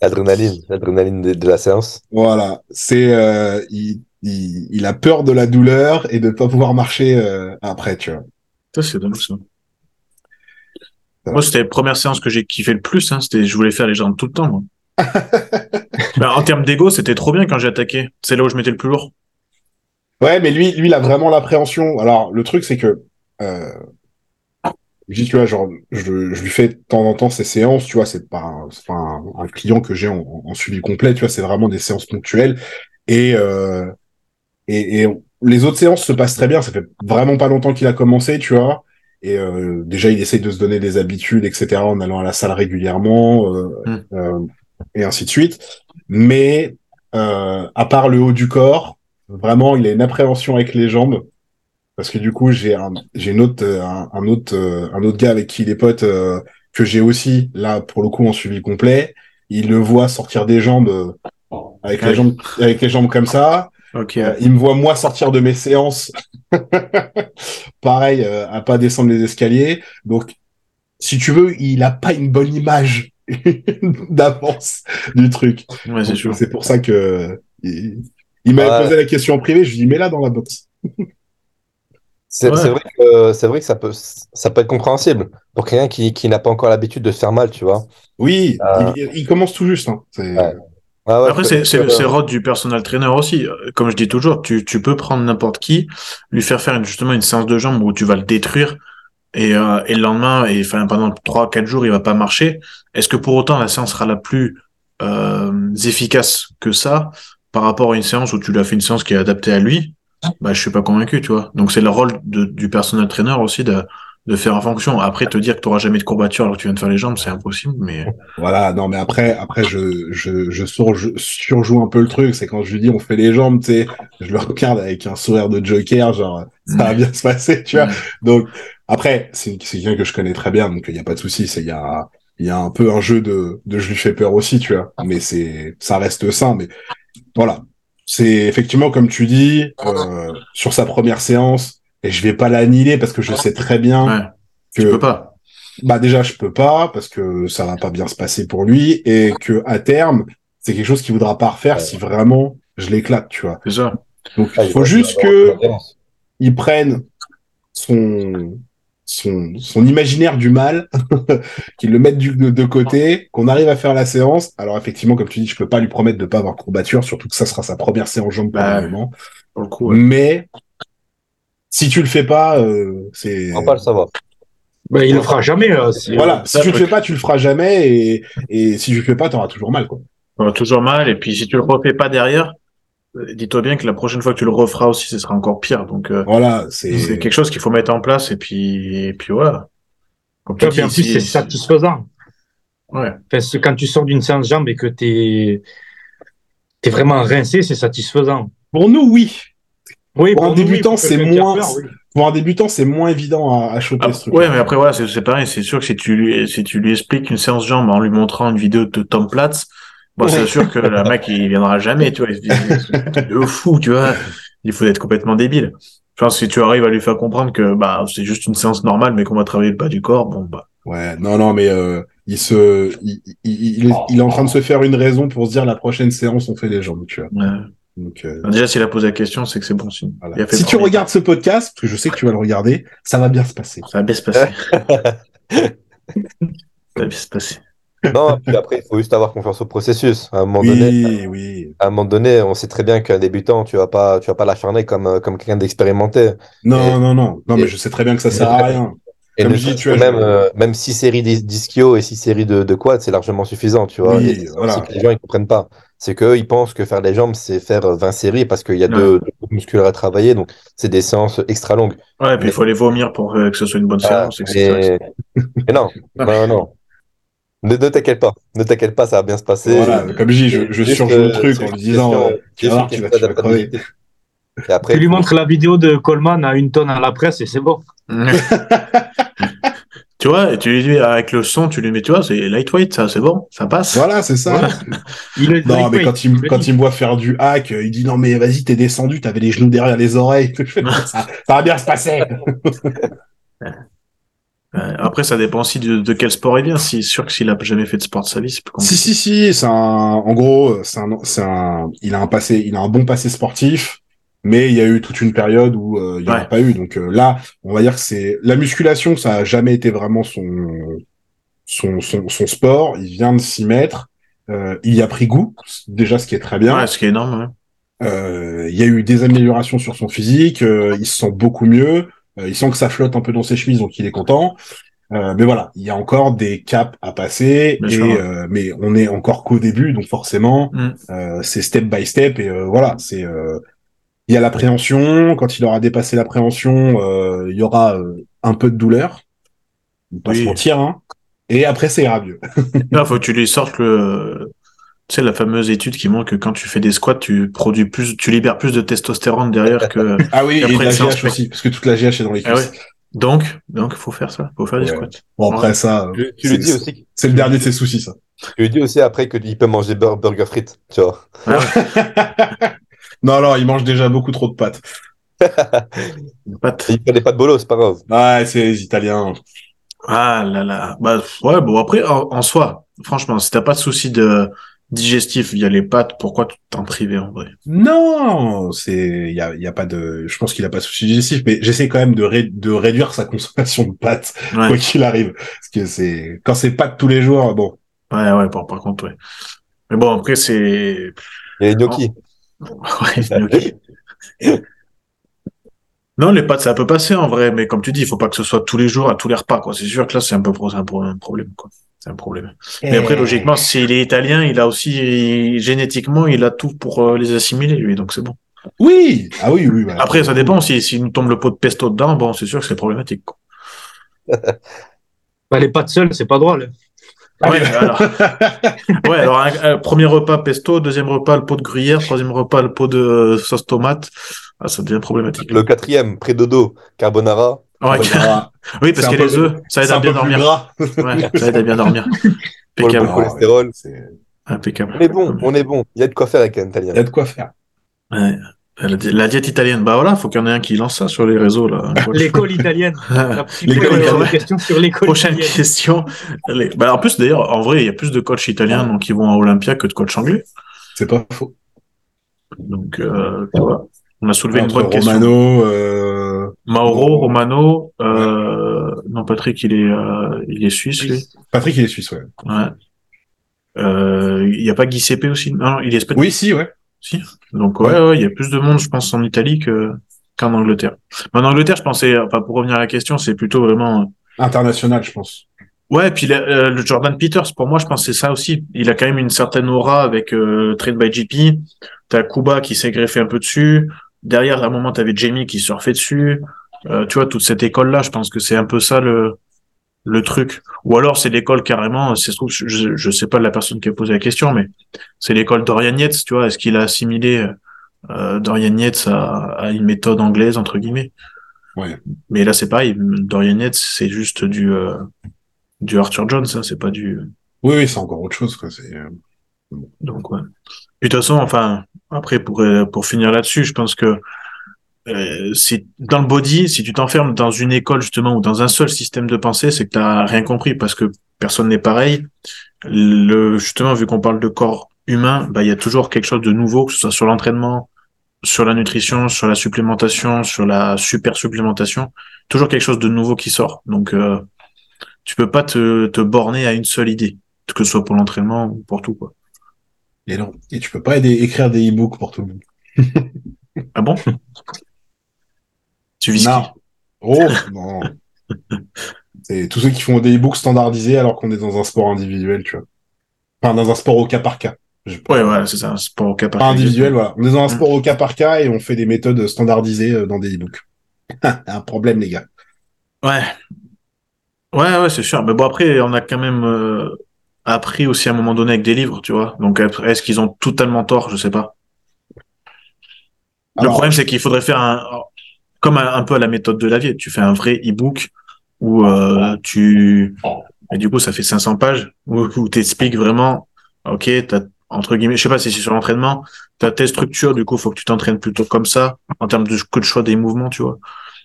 L'adrénaline, l'adrénaline de, de la séance. Voilà, c'est euh, il, il, il a peur de la douleur et de pas pouvoir marcher euh, après, tu vois. Ça, c'est dingue, ça. Moi, c'était la première séance que j'ai kiffé le plus. Hein. C'était, je voulais faire les jambes tout le temps, moi. Ben, en termes d'ego, c'était trop bien quand j'ai attaqué. C'est là où je mettais le plus lourd. Ouais, mais lui, lui, il a vraiment l'appréhension. Alors, le truc, c'est que, euh, je dis, tu vois, genre, je, je lui fais de temps en temps ces séances, tu vois, c'est pas, pas un, un client que j'ai en, en suivi complet, tu vois, c'est vraiment des séances ponctuelles. Et, euh, et, et les autres séances se passent très bien. Ça fait vraiment pas longtemps qu'il a commencé, tu vois. Et euh, déjà, il essaye de se donner des habitudes, etc., en allant à la salle régulièrement, euh, Mm. euh, et ainsi de suite. Mais euh, à part le haut du corps, vraiment, il a une appréhension avec les jambes. Parce que du coup, j'ai un, j'ai une autre, euh, un, un autre, euh, un autre gars avec qui il est pote euh, que j'ai aussi là pour le coup en suivi complet. Il le voit sortir des jambes euh, avec les jambes, avec les jambes comme ça. Ok. Euh, il me voit moi sortir de mes séances, pareil, euh, à pas descendre les escaliers. Donc, si tu veux, il a pas une bonne image d'avance du truc. Ouais, c'est pour ça que il, il m'avait Ouais. posé la question en privé. Je lui dis mets là dans la box. C'est Ouais. vrai que, c'est vrai que ça peut, ça peut être compréhensible pour quelqu'un qui, qui n'a pas encore l'habitude de se faire mal, tu vois. Oui, Euh. il, il commence tout juste. Hein. C'est- Ouais. Ah ouais, Après, c'est c'est le euh, rôle du personal trainer aussi. Comme je dis toujours, tu, tu peux prendre n'importe qui, lui faire faire une- justement une séance de jambes où tu vas le détruire et, euh, et le lendemain, et enfin pendant trois quatre jours, il va pas marcher. Est-ce que pour autant la séance sera la plus euh, efficace que ça par rapport à une séance où tu lui as fait une séance qui est adaptée à lui? Bah, je suis pas convaincu, tu vois. Donc c'est le rôle de, du personal trainer aussi de de faire en fonction. Après, te dire que tu auras jamais de courbature alors que tu viens de faire les jambes, c'est impossible. Mais Voilà, non, mais après, après, je, je, je, sur- je surjoue un peu le truc. C'est quand je lui dis on fait les jambes, tu sais, je le regarde avec un sourire de Joker, genre ça va bien se passer, tu vois. Donc après, c'est c'est quelqu'un que je connais très bien, donc il y a pas de souci. C'est il y a il y a un peu un jeu de de je lui fais peur aussi, tu vois. Mais c'est ça reste sain. Mais voilà, c'est effectivement comme tu dis euh, sur sa première séance. Et je vais pas l'annihiler parce que je sais très bien ouais, que tu peux pas. bah déjà je peux pas parce que ça va pas bien se passer pour lui et que à terme c'est quelque chose qu'il voudra pas refaire si vraiment je l'éclate tu vois C'est ça. donc ah, il il faut juste que il prenne son son son imaginaire du mal qu'il le mette du, de, de côté qu'on arrive à faire la séance alors effectivement comme tu dis je peux pas lui promettre de pas avoir de courbature surtout que ça sera sa première séance jambe Bah, probablement Pour le coup, ouais. mais si tu le fais pas euh, c'est On va pas le savoir. Ben, il le fera jamais. euh, c'est- voilà si tu le fais pas tu le feras jamais et et si tu le fais pas t'auras toujours mal quoi toujours mal. Et puis, si tu le refais pas derrière, euh, dis-toi bien que la prochaine fois que tu le referas aussi, ce sera encore pire. Donc, euh, Voilà, c'est quelque chose qu'il faut mettre en place. Et puis, et puis voilà. Comme Tu tu vois, puis en dis, plus, si- c'est satisfaisant. Ouais. Enfin, quand tu sors d'une séance jambes et que t'es es vraiment rincé, c'est satisfaisant. pour nous oui. Oui, Pour un nous, débutant, c'est moins- peur, oui. Pour un débutant, c'est moins évident à, à choper Ah, ce truc. ouais, mais après, voilà, c'est pareil. C'est sûr que si tu lui, si tu lui expliques une séance jambes en lui montrant une vidéo de Tom Platz, bon, c'est sûr que le mec, il viendra jamais, tu vois. Il se dit, de fou, tu vois. Il faut être complètement débile. Je pense que si tu arrives à lui faire comprendre que, bah, c'est juste une séance normale, mais qu'on va travailler le bas du corps, bon, bah, Ouais, non, non, mais euh, il se, il, il, il est, il est en train de se faire une raison pour se dire la prochaine séance on fait les jambes, tu vois. ouais. Donc, euh, Déjà, s'il a posé la question, c'est que c'est bon signe. voilà. Si tu regardes ce podcast, parce que je sais que tu vas le regarder, ça va bien se passer. pas. Ça va bien se passer. ça va bien se passer. Non, puis après, il faut juste avoir confiance au processus. À un moment donné, Oui, oui. à un moment donné, on sait très bien qu'un débutant, tu vas pas, tu vas pas l'acharner comme, euh, comme quelqu'un d'expérimenté. Non, Et- non, non, non, mais et- je sais très bien que ça sert à rien. Et Comme je dis, tu vois, même, euh, même six séries d'is- d'ischio et six séries de, de quad, c'est largement suffisant, tu vois. Oui, voilà. que les gens, ils comprennent pas. C'est qu'eux, ils pensent que faire les jambes, c'est faire euh, 20 séries parce qu'il y a Ouais. deux, deux groupes musculaires à travailler. Donc, c'est des séances extra longues. Ouais, et puis il faut les vomir pour euh, que ce soit une bonne Ah, séance, etc. non, non, non. Ne, ne t'inquiète pas. Ne t'inquiète pas, ça va bien se passer. Voilà, comme je dis, je, je surjoue le euh, truc en lui disant, question- euh, tu vas tu vas. Et après, Tu lui montres la vidéo de Coleman à une tonne à la presse et c'est bon. tu vois, tu lui dis, avec le son, tu lui mets, tu vois, c'est lightweight, ça, c'est bon, ça passe. Voilà, c'est ça. Voilà. Il est Non, mais quand il, quand il me voit faire du hack, euh, il dit non, mais vas-y, t'es descendu, t'avais les genoux derrière les oreilles. Ça va bien se passer. Après, ça dépend aussi de, de quel sport il vient. Si, sûr que s'il a jamais fait de sport de sa vie, c'est plus Si, compliqué. si, si, c'est un, en gros, c'est un, c'est un, il a un passé, il a un bon passé sportif, mais il y a eu toute une période où euh, il n'y en a pas eu. Donc euh, là, on va dire que c'est, la musculation, ça a jamais été vraiment son, son, son, son sport. Il vient de s'y mettre. Euh, il y a pris goût, déjà, ce qui est très bien. Ouais, ce qui est énorme, ouais. Euh, Il y a eu des améliorations sur son physique, euh, il se sent beaucoup mieux, il sent que ça flotte un peu dans ses chemises, donc il est content. Euh, mais voilà, il y a encore des caps à passer, et, euh, mais on est encore qu'au début, donc forcément, Mm. euh, c'est step by step, et euh, voilà, c'est euh, il y a l'appréhension. Quand il aura dépassé l'appréhension, euh, il y aura euh, un peu de douleur, on pas Oui. se mentir, hein. Et après, ça ira mieux. Là, faut que tu lui sortes le, tu sais, la fameuse étude qui montre que quand tu fais des squats, tu produis plus, tu libères plus de testostérone derrière que, Ah oui, Et de la GH aussi, parce que toute la GH est dans les ah cuisses. ouais. Donc, donc, faut faire ça, faut faire des squats. Bon, après ça, Tu, lui dis aussi, c'est le dernier de ses soucis, ça. tu lui dis aussi après qu'il peut manger bur- burger frites, tu vois. Ah ouais. non, non, il mange déjà beaucoup trop de pâtes. Pas Il fait des pâtes bolo, c'est pas grave. Ouais, c'est les Italiens. Ah là là. Bah, ouais, bon, après, en, en soi, franchement, si t'as pas de souci de digestif via les pâtes, pourquoi t'en priver en vrai? Non, c'est, il y a, y a pas de, je pense qu'il a pas de souci digestif, mais j'essaie quand même de, ré- de réduire sa consommation de pâtes, Ouais, quoi qu'il arrive. Parce que c'est, quand c'est pâtes tous les jours, bon. ouais, ouais, bon, par contre, ouais. Mais bon, après, c'est, Il y a les gnocchis. ouais, gnocchi. Non, les pâtes, ça peut passer en vrai, mais comme tu dis, il faut pas que ce soit tous les jours, à tous les repas, quoi. C'est sûr que là, c'est un peu pro- un, pro- un problème, quoi. C'est un problème. Mais après, logiquement, s'il est italien, il a aussi, génétiquement, il a tout pour euh, les assimiler, lui, donc c'est bon. Oui, ah oui, oui. bah. Après, ça dépend, si, s'il nous tombe le pot de pesto dedans, bon, c'est sûr que c'est problématique, quoi. Bah, les pâtes seules, c'est pas drôle. Ouais, alors, ouais, alors un, un premier repas pesto, deuxième repas le pot de gruyère, troisième repas le pot de euh, sauce tomate, ah, ça devient problématique. Le quatrième, pré-dodo, carbonara. Ouais, oui, parce que un peu- les œufs, ça aide à bien dormir. Ouais, ça aide à bien dormir. Pour le cholestérol. C'est- Impeccable. On est bon, on est bon. Il y a de quoi faire avec un Il y italien. a de quoi faire. Ouais. La, di- la diète italienne, bah voilà, faut qu'il y en ait un qui lance ça sur les réseaux, là. L'école italienne. L'école italienne. question sur l'école Prochaine italienne. question. Allez. Bah, en plus, d'ailleurs, en vrai, il y a plus de coachs italiens donc, qui vont à Olympia que de coachs anglais. C'est pas faux. Donc, euh, tu vois, on a soulevé une bonne question. Romano, euh, Mauro, Romano, euh, non, Patrick, il est, euh, il est suisse, lui. Patrick, il est suisse, ouais. Ouais. Euh, il n'y a pas Guy Cépé aussi? Non, il est espagnol. Oui, si, ouais. Si. Donc, ouais, ouais, il y a plus de monde, je pense, en Italie que, qu'en Angleterre. Mais en Angleterre, je pensais, enfin, pour revenir à la question, c'est plutôt vraiment, International, je pense. Ouais, puis le, euh, le Jordan Peters, pour moi, je pense que c'est ça aussi. Il a quand même une certaine aura avec euh, Trade by GP. T'as Kuba qui s'est greffé un peu dessus. Derrière, à un moment, t'avais Jamie qui surfait dessus. Euh, tu vois, toute cette école-là, je pense que c'est un peu ça le le truc. Ou alors, c'est l'école carrément. C'est je, je, sais pas la personne qui a posé la question, mais c'est l'école Dorian Yates. Tu vois, est-ce qu'il a assimilé euh, Dorian Yates à, à une méthode anglaise entre guillemets? Ouais. Mais là, c'est pareil. Dorian Yates, c'est juste du euh, du Arthur Jones, ça, c'est pas du. Oui, oui, c'est encore autre chose, quoi. C'est, euh, Donc, ouais. Puis, de toute façon, enfin, après, pour, euh, pour finir là-dessus, je pense que euh, si, dans le body, si tu t'enfermes dans une école, justement, ou dans un seul système de pensée, c'est que t'as rien compris parce que personne n'est pareil. Le, justement, vu qu'on parle de corps humain, bah, il y a toujours quelque chose de nouveau, que ce soit sur l'entraînement, sur la nutrition, sur la supplémentation, sur la super supplémentation, toujours quelque chose de nouveau qui sort. Donc, euh, tu peux pas te, te borner à une seule idée, que ce soit pour l'entraînement ou pour tout, quoi. Et non. Et tu peux pas aider- écrire des e-books pour tout le monde. Ah bon? Tu vis Non. Oh, non. C'est tous ceux qui font des e-books standardisés alors qu'on est dans un sport individuel, tu vois. Enfin, dans un sport au cas par cas. Je- Ouais, ouais, c'est ça, un sport au cas par cas. individuel, voilà. On est dans un Mm. sport au cas par cas et on fait des méthodes standardisées euh, dans des e-books. un problème, les gars. Ouais. Ouais, ouais, c'est sûr. Mais bon, après, on a quand même euh, appris aussi à un moment donné avec des livres, tu vois. Donc, est-ce qu'ils ont totalement tort? Je sais pas. Le Alors, problème, c'est qu'il faudrait faire un, comme un, un peu à la méthode de Lavier. Tu fais un vrai e-book où euh, tu, et du coup, ça fait 500 pages où, où t'expliques vraiment, ok, t'as entre guillemets, je sais pas si c'est sur l'entraînement, t'as telle structure, du coup, faut que tu t'entraînes plutôt comme ça en termes de que de choix des mouvements, tu vois,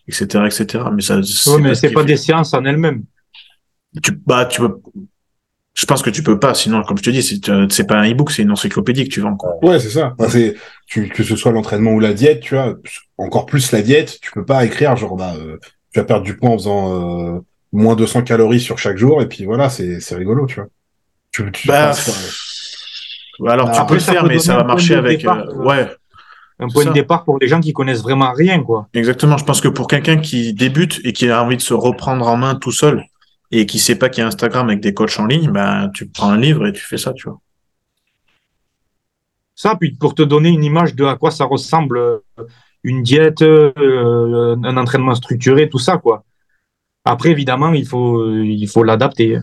etc., etc. Mais ça, Ouais, mais ce c'est pas fait- des séances en elles-mêmes. tu, bah, tu peux, je pense que tu peux pas, sinon, comme je te dis, c'est, euh, c'est pas un e-book, c'est une encyclopédie que tu vends, quoi. Ouais, c'est ça. Enfin, c'est tu, que ce soit l'entraînement ou la diète, tu vois, encore plus la diète, tu peux pas écrire genre bah euh, tu vas perdre du poids en faisant euh, moins 200 calories sur chaque jour et puis voilà, c'est c'est rigolo, tu vois. Tu, tu Bah, enfin, c'est- alors, tu Après, peux le faire, mais ça va marcher avec, départ, euh, euh. ouais. un point ça. de départ pour les gens qui connaissent vraiment rien, quoi. Exactement. Je pense que pour quelqu'un qui débute et qui a envie de se reprendre en main tout seul et qui sait pas qu'il y a Instagram avec des coachs en ligne, ben, tu prends un livre et tu fais ça, tu vois. Ça, puis pour te donner une image de à quoi ça ressemble euh, une diète, euh, un entraînement structuré, tout ça, quoi. Après, évidemment, il faut, il faut l'adapter.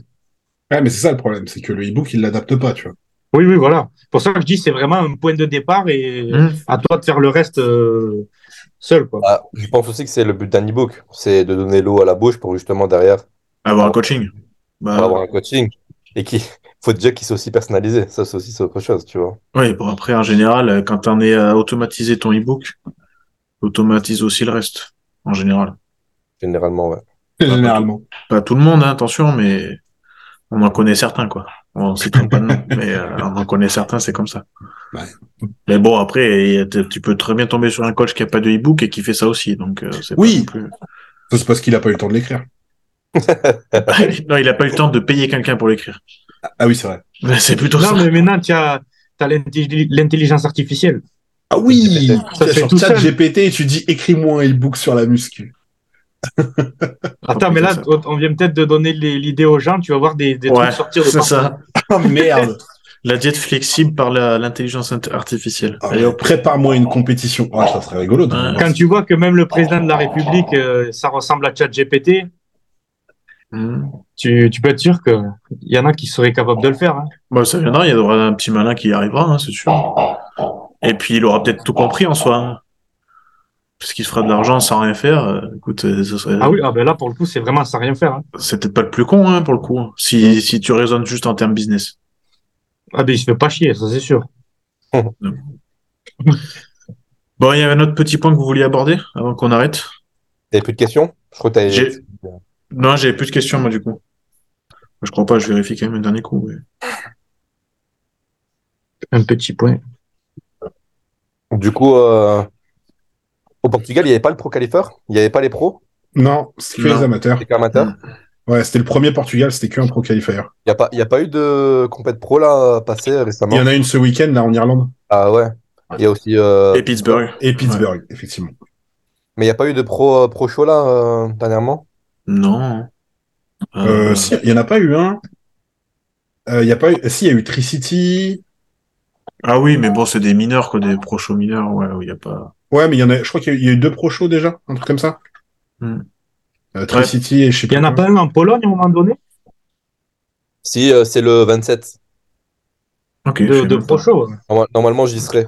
Ouais, mais c'est ça le problème, c'est que le e-book, il l'adapte pas, tu vois. Oui, oui, voilà. Pour ça que je dis, c'est vraiment un point de départ et Mmh. à toi de faire le reste euh, seul, quoi. Ah, je pense aussi que c'est le but d'un e-book, c'est de donner l'eau à la bouche pour justement derrière Avoir un coaching. Bah, avoir un coaching. Et qui faut déjà qu'il soit aussi personnalisé. Ça, c'est aussi c'est autre chose, tu vois. Oui, bon, après, en général, euh, quand t'en es à automatiser ton e-book, automatise aussi le reste, en général. Généralement, ouais. Généralement. Pas tout le monde, hein, attention, mais on en connaît certains, quoi. On citera pas de nom, mais euh, on en connaît certains, c'est comme ça. Ouais. Mais bon, après, tu peux très bien tomber sur un coach qui a pas de e-book et qui fait ça aussi, donc euh, c'est Oui. pas non plus... Ça, c'est parce qu'il a pas eu le temps de l'écrire. non, il a pas eu le temps de payer quelqu'un pour l'écrire. Ah oui, c'est vrai. Mais C'est plutôt Non, ça. mais maintenant, tu as, l'intelli- l'intelligence artificielle. Ah oui Ça fait sur tout chat seul. GPT et tu dis écris-moi un e-book sur la muscu. Attends, mais là, ça. on vient peut-être de donner l'idée aux gens. Tu vas voir des, des Ouais, trucs sortir de c'est ça. Ah merde La diète flexible par l'intelligence int- artificielle. Ah. Prépare-moi une compétition. Ah, ça serait rigolo. Ouais. Quand tu vois que même le président de la République, euh, ça ressemble à ChatGPT, Mmh. tu, tu peux être sûr qu'il y en a qui seraient capables de le faire. hein. Bon, ça viendra, il y aura un petit malin qui y arrivera, hein, c'est sûr. Et puis il aura peut-être tout compris en soi. hein. Parce qu'il se fera de l'argent sans rien faire. euh, écoute, euh, ce serait... Ah oui, ah ben là, pour le coup, c'est vraiment sans rien faire. hein. c'est peut-être pas le plus con hein, pour le coup. Si, si tu raisonnes juste en termes business. Ah ben, il se fait pas chier, ça c'est sûr. Bon, il y avait un autre petit point que vous vouliez aborder avant qu'on arrête? T'avais plus de questions? Je crois que Non, j'avais plus de questions moi du coup. Je crois pas, je vérifie quand même un dernier coup. mais- Un petit point. Du coup, euh, au Portugal, il n'y avait pas le pro qualifier? Il n'y avait pas les pros? Non, c'est que les amateurs. Qu'amateur? Mm. Ouais, c'était le premier Portugal, c'était que un pro qualifier. Il n'y a pas, il y a pas eu de compète pro là passé récemment? Il y en a une ce week-end là en Irlande Ah ouais. Il y a aussi. euh, Et Pittsburgh. et Pittsburgh, effectivement. Mais il n'y a pas eu de pro, euh, pro show là euh, dernièrement? Non. Euh, si, il y en a pas eu un. Euh, Il y a pas eu. Si, il y a eu Tricity. Ah oui, mais bon, c'est des mineurs, quoi, des pro shows mineurs. Ouais, où il y a pas. Ouais, mais il y en a. Je crois qu'il y a eu- il y a eu deux pro shows déjà, un truc comme ça. Hmm. Euh, Tricity et je sais Il y en a pas un en Pologne à un moment donné? Si, euh, c'est le 27. Ok. de, de pro pas. Normalement, j'y serai.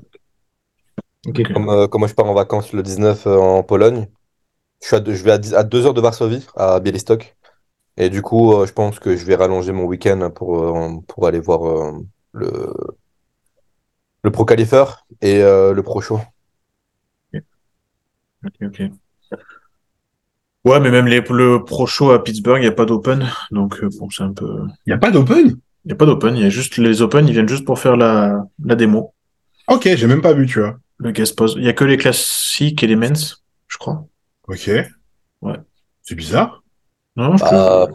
Comme, euh, comme moi, je pars en vacances le 19 euh, en Pologne. Je, suis à deux, je vais à, 10 à 2 heures de Varsovie, à Białystok. Et du coup, euh, je pense que je vais rallonger mon week-end pour, euh, pour aller voir euh, le, le Pro et euh, le Pro Show. Ok, ok. Ouais, mais même les, le pro show à Pittsburgh, il n'y a pas d'open. Donc, bon, c'est un peu. Il y a pas d'open? Il n'y a pas d'open. Il y a juste les open, ils viennent juste pour faire la, la démo. Ok, j'ai même pas vu, tu vois. Le guest pose. Il n'y a que les classiques et les men's, je crois. Ok. Ouais. C'est bizarre. Non, je Bah,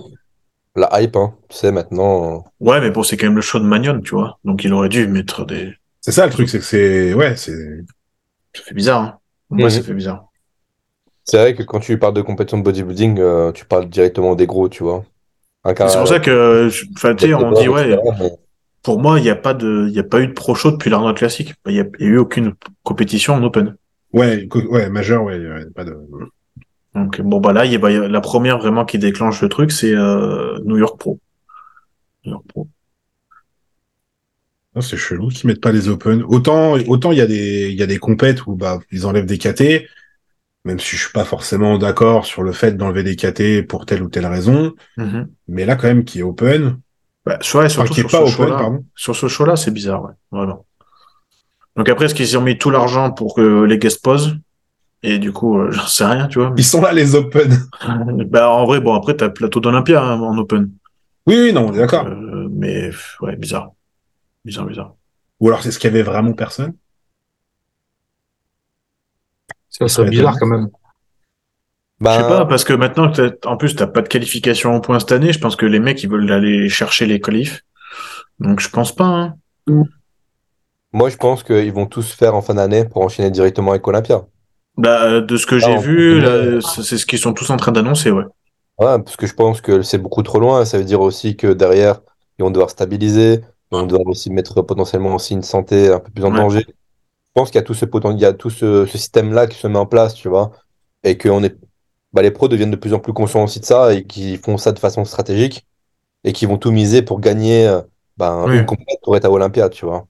la hype, hein, tu sais, maintenant. euh, Ouais, mais bon, c'est quand même le show de Magnon, tu vois. Donc, il aurait dû mettre des. C'est ça le truc, c'est que c'est. Ouais, c'est. Ça fait bizarre, hein. Moi, Mhm. ça fait bizarre. C'est vrai que quand tu parles de compétition de bodybuilding, euh, tu parles directement des gros, tu vois. C'est pour ça que, je- enfin, tu sais, on dit, ouais, mais- pour moi, il n'y a pas de, y a pas eu de pro show depuis l'Arnold Classique. Il n'y a, a eu aucune compétition en open. Ouais, co- ouais, majeur, ouais, ouais, pas de. Donc, bon, bah là, il y a, la première vraiment qui déclenche le truc, c'est euh, New York Pro. New York Pro. Non, c'est chelou qu'ils mettent pas les open. Autant, autant il y a des, il y a des compètes où bah ils enlèvent des KT, même si je suis pas forcément d'accord sur le fait d'enlever des KT pour telle ou telle raison. Mhm. Mais là, quand même, qui est open, Bah, soit, enfin, qui est pas open, pardon. Sur ce show-là, c'est bizarre, ouais, vraiment. Donc après, est-ce qu'ils ont mis tout l'argent pour que les guests posent? Et du coup, euh, j'en sais rien, tu vois. Ils sont là les open. bah, en vrai, bon, après, t'as le plateau d'Olympia hein, en open. Oui, oui, non, on est d'accord. Euh, mais, ouais, bizarre. Bizarre, bizarre. Ou alors c'est ce qu'il y avait vraiment personne. Ça serait bizarre quand même. Je sais pas, parce que maintenant, en plus, t'as pas de qualification au point cette année. Je pense que les mecs, ils veulent aller chercher les qualifs. Donc, je pense pas. Hein. Moi, je pense qu'ils vont tous faire en fin d'année pour enchaîner directement avec Olympia. Bah, euh, de ce que j'ai vu, là, c'est ce qu'ils sont tous en train d'annoncer, ouais. Ouais, parce que je pense que c'est beaucoup trop loin. Ça veut dire aussi que derrière, ils vont devoir stabiliser. Ils vont devoir aussi mettre potentiellement aussi une santé un peu plus en Ouais. danger. Je pense qu'il y a tout ce poten- il y a tout ce, ce système-là qui se met en place, tu vois. Et que on est, bah, les pros deviennent de plus en plus conscients aussi de ça et qui font ça de façon stratégique et qui vont tout miser pour gagner euh, ben, Oui. une compétition pour être à Olympia, tu vois.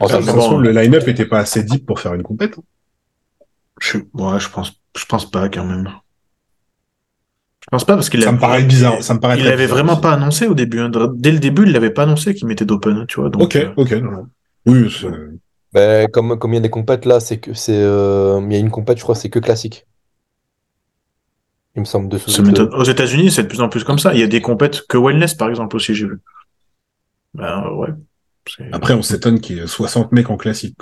En Ah, façon, le line-up était pas assez deep pour faire une compète. Je, ouais, je pense, je pense pas quand même. Je pense pas parce qu'il Ça a- me paraît bizarre. Ça me paraît Il l'avait bizarre vraiment aussi. pas annoncé au début. hein. Dès le début, il l'avait pas annoncé qu'il mettait d'open, tu vois. Donc, Ok, euh, ok. non, non. Oui, c'est- Ben, comme, comme il y a des compètes là, c'est que c'est euh, il y a une compète, je crois, c'est que classique. Il me semble de m'étonne. Aux États-Unis, c'est de plus en plus comme ça. Il y a des compètes que wellness, par exemple, aussi, j'ai vu. Ben, ouais. C'est- Après, on s'étonne qu'il y ait 60 mecs en classique.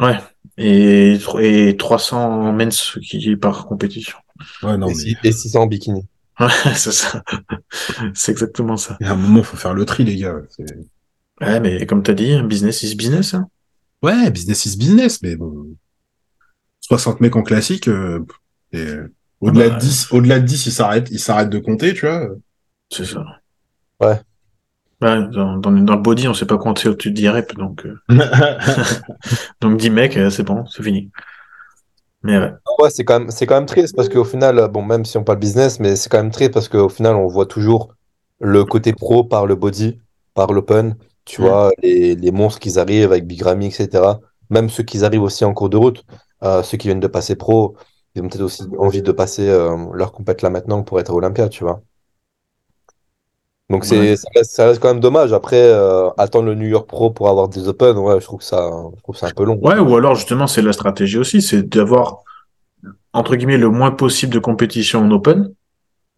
Ouais. Et, et 300 mens qui par compétition. Ouais, non, et, mais et 600 en bikini. Ouais, c'est ça. c'est exactement ça. il y a un moment, faut faire le tri, les gars. Ouais, mais comme t'as dit, business is business. Hein. Ouais, business is business, mais bon. 60 mecs en classique, euh, et au-delà bah, de 10, au-delà de 10, ils s'arrêtent, ils s'arrêtent de compter, tu vois. C'est ça. Ouais. Ouais, dans, dans, dans le body, on sait pas compter au-dessus de 10 reps, donc, euh, donc 10 mecs, euh, c'est bon, c'est fini. Mais ouais. Ouais, c'est quand même, c'est quand même triste parce qu'au final, euh, bon, même si on parle business, mais c'est quand même triste parce qu'au final, on voit toujours le côté pro par le body, par l'open. Tu Mm. vois, les, les monstres qui arrivent avec Big Ramy, etc. Même ceux qui arrivent aussi en cours de route, euh, ceux qui viennent de passer pro, ils ont peut-être aussi envie de passer euh, leur compète là maintenant pour être à Olympia, tu vois. Donc Ouais. ça reste, ça reste quand même dommage. Après, euh, attendre le New York Pro pour avoir des Open, ouais, je trouve que ça, je trouve que un peu long. Ouais, ou alors justement, c'est la stratégie aussi, c'est d'avoir, entre guillemets, le moins possible de compétition en open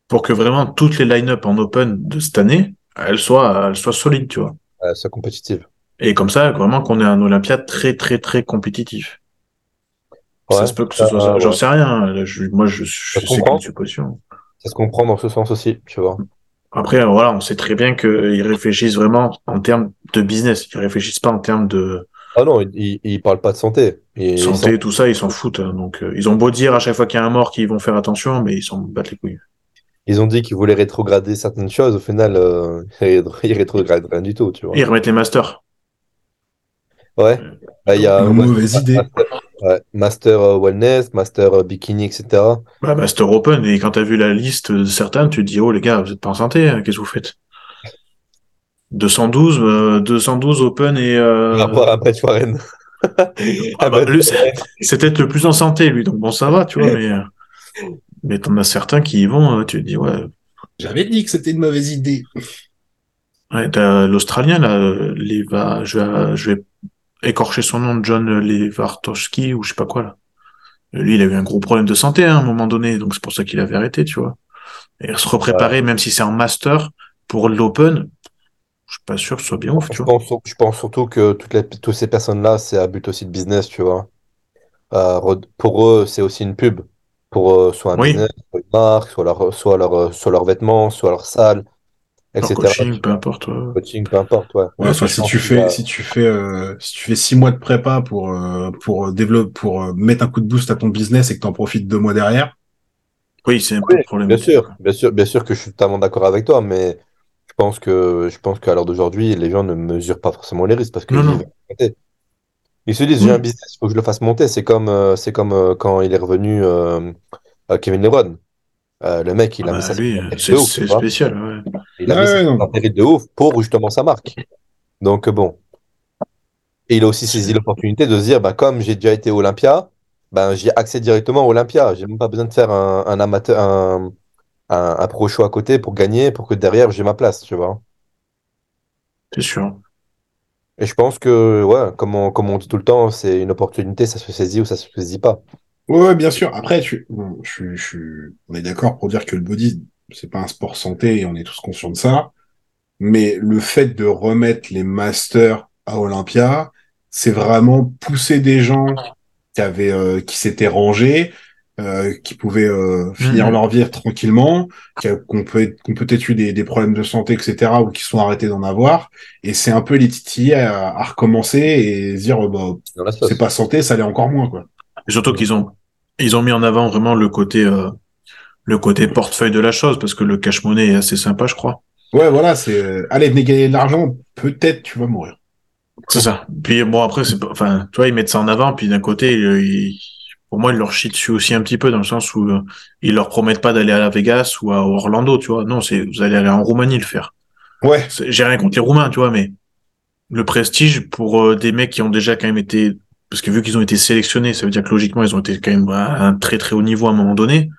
pour que vraiment toutes les line-up en open de cette année, elles soient, elles soient solides, tu vois. Euh, c'est compétitive. Et comme ça, vraiment qu'on ait un Olympia très, très, très compétitif. ça Ouais, se peut que ce soit ça. J'en ouais. sais rien. Là, je- moi, je, je sais qu'une supposition. Ça se comprend dans ce sens aussi, tu vois. Après, voilà, on sait très bien qu'ils réfléchissent vraiment en termes de business. Ils réfléchissent pas en termes de Ah non, il, il, il parle pas de santé. Santé, tout ça, ils s'en foutent. hein. Donc, euh, ils ont beau dire à chaque fois qu'il y a un mort qu'ils vont faire attention, mais ils s'en battent les couilles. Ils ont dit qu'ils voulaient rétrograder certaines choses. Au final, euh, ils rétrogradent rien du tout, tu vois. Ils remettent les masters. Ouais. Bah, il y a Une mauvaise idée. Master, ouais, Master, euh, Wellness, Master euh, Bikini, etc. Bah, Master Open, et quand t'as vu la liste de certains, tu te dis, oh les gars, vous êtes pas en santé, hein, qu'est-ce que vous faites? 212, euh, 212 Open et... Euh... Rapport à Brett Warren. ah, bah, lui, c'est c'est peut-être le plus en santé, lui, donc bon, ça va, tu vois, mais... euh, Mais t'en as certains qui y vont, euh, tu te dis, ouais, J'avais dit que c'était une mauvaise idée. Ouais, t'as l'Australien, là, euh, Leva, je vais, je vais écorcher son nom, John Levartoski, ou je sais pas quoi, là. Lui, il avait un gros problème de santé hein, à un moment donné, donc c'est pour ça qu'il avait arrêté, tu vois. Et se repréparer, même si c'est en master, pour l'Open, je suis pas sûr que ce soit bien ouf, tu Je vois. pense, je pense surtout que toutes, les, toutes ces personnes-là, c'est à but aussi de business, tu vois. Euh, pour eux, c'est aussi une pub. Pour eux, soit un Oui. business, soit une marque, soit leur, soit leur, euh, soit leurs vêtements, soit leur salle, etc. coaching, peu importe. ouais. Coaching, peu importe, ouais. Ouais, enfin, si tu fais, va- si tu fais, euh, si tu fais six mois de prépa pour, euh, pour développer, pour euh, mettre un coup de boost à ton business et que t'en profites deux mois derrière. Oui, c'est un peu le problème. Bien sûr, bien sûr, bien sûr que je suis totalement d'accord avec toi, mais je pense que je pense qu'à l'heure d'aujourd'hui, les gens ne mesurent pas forcément les risques parce que Non, ils non. se disent, j'ai un business, il faut que je le fasse monter. C'est comme, euh, c'est comme euh, quand il est revenu euh, à Kevin Lebron. Euh, le mec, il Ah a mis bah, ça lui, euh, péril c'est tu spécial, ouais. Il a Ouais, mis ça ouais, un de ouf pour justement sa marque. Donc bon. Et il a aussi saisi l'opportunité de se dire, bah, comme j'ai déjà été Olympia, ben, j'ai accès directement à Olympia. J'ai même pas besoin de faire un, un amateur, un, un, un pro show à côté pour gagner, pour que derrière j'ai ma place, tu vois. C'est sûr. Et je pense que, ouais, comme on, comme on dit tout le temps, c'est une opportunité, ça se saisit ou ça se saisit pas. Ouais, bien sûr. Après, bon, je, je, on est d'accord pour dire que le body, c'est pas un sport santé et on est tous conscients de ça. Mais le fait de remettre les masters à Olympia, c'est vraiment pousser des gens qui avaient, euh, qui s'étaient rangés euh, qui pouvaient euh, finir Mhm. leur vie tranquillement, qu'on peut qu'on peut-être eu des, des problèmes de santé, etc., ou qui sont arrêtés d'en avoir. Et c'est un peu les titiller à, à recommencer et se dire, bah, c'est pas santé, ça l'est encore moins, quoi. Et surtout qu'ils ont, ils ont mis en avant vraiment le côté, euh, le côté portefeuille de la chose, parce que le cash-money est assez sympa, je crois. Ouais, voilà, c'est, euh, allez, venez gagner de l'argent, peut-être tu vas mourir. C'est ça. Puis bon, après, c'est enfin, tu vois, ils mettent ça en avant, puis d'un côté, ils, ils- pour moi, ils leur chient dessus aussi un petit peu, dans le sens où euh, ils leur promettent pas d'aller à la Vegas ou à Orlando, tu vois. Non, c'est, vous allez aller en Roumanie le faire. Ouais, J'ai rien contre les Roumains, tu vois, mais le prestige pour euh, des mecs qui ont déjà quand même été, parce que vu qu'ils ont été sélectionnés, ça veut dire que logiquement, ils ont été quand même à un très très haut niveau à un moment donné.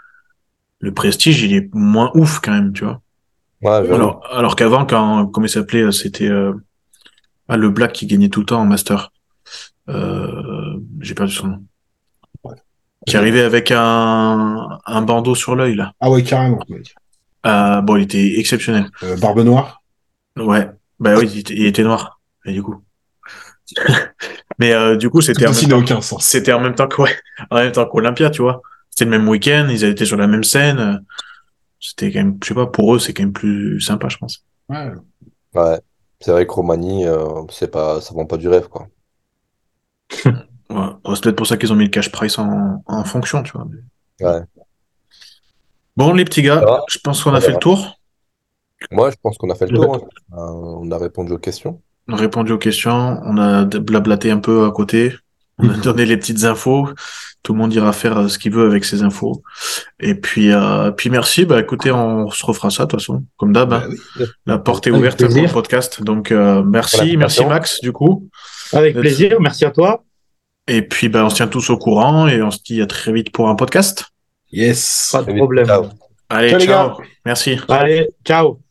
Le prestige, il est moins ouf quand même, tu vois. Ouais. Alors, alors qu'avant, quand, comment il s'appelait, c'était euh, ah, le Black qui gagnait tout le temps en master. Euh, j'ai perdu son nom. Qui arrivait avec un, un bandeau sur l'œil, là. ah ouais, carrément. Euh, bon, il était exceptionnel. Barbe Noire. Ouais. Bah oui, il était, il était noir. Et du coup. Mais du coup, c'était en, Ceci même n'a temps- aucun sens. c'était en même temps que, ouais, en même temps qu'Olympia, tu vois. C'était le même week-end, ils étaient sur la même scène. C'était quand même, je sais pas, pour eux, c'est quand même plus sympa, je pense. Ouais. Ouais. C'est vrai que Romani, euh, c'est pas, ça vend pas du rêve, quoi. Ouais. C'est peut-être pour ça qu'ils ont mis le cash price en, en fonction, tu vois. mais- Ouais. Bon, les petits gars, je pense qu'on a fait le tour. Moi, je pense qu'on a fait le tour. hein. Euh, on a répondu aux questions. On a répondu aux questions, on a blablaté un peu à côté, on a donné les petites infos. Tout le monde ira faire euh, ce qu'il veut avec ces infos. Et puis, euh, puis merci. Bah, écoutez, on se refera ça de toute façon, comme d'hab. hein. Bah oui. La porte est Avec ouverte pour le podcast. Donc, euh, merci, Voilà, merci. Max, du coup. Avec plaisir, merci à toi. Et puis, bah, on se tient tous au courant et on se dit à très vite pour un podcast. Yes. Pas de problème. Ciao. Allez, ciao. Merci. Allez, ciao.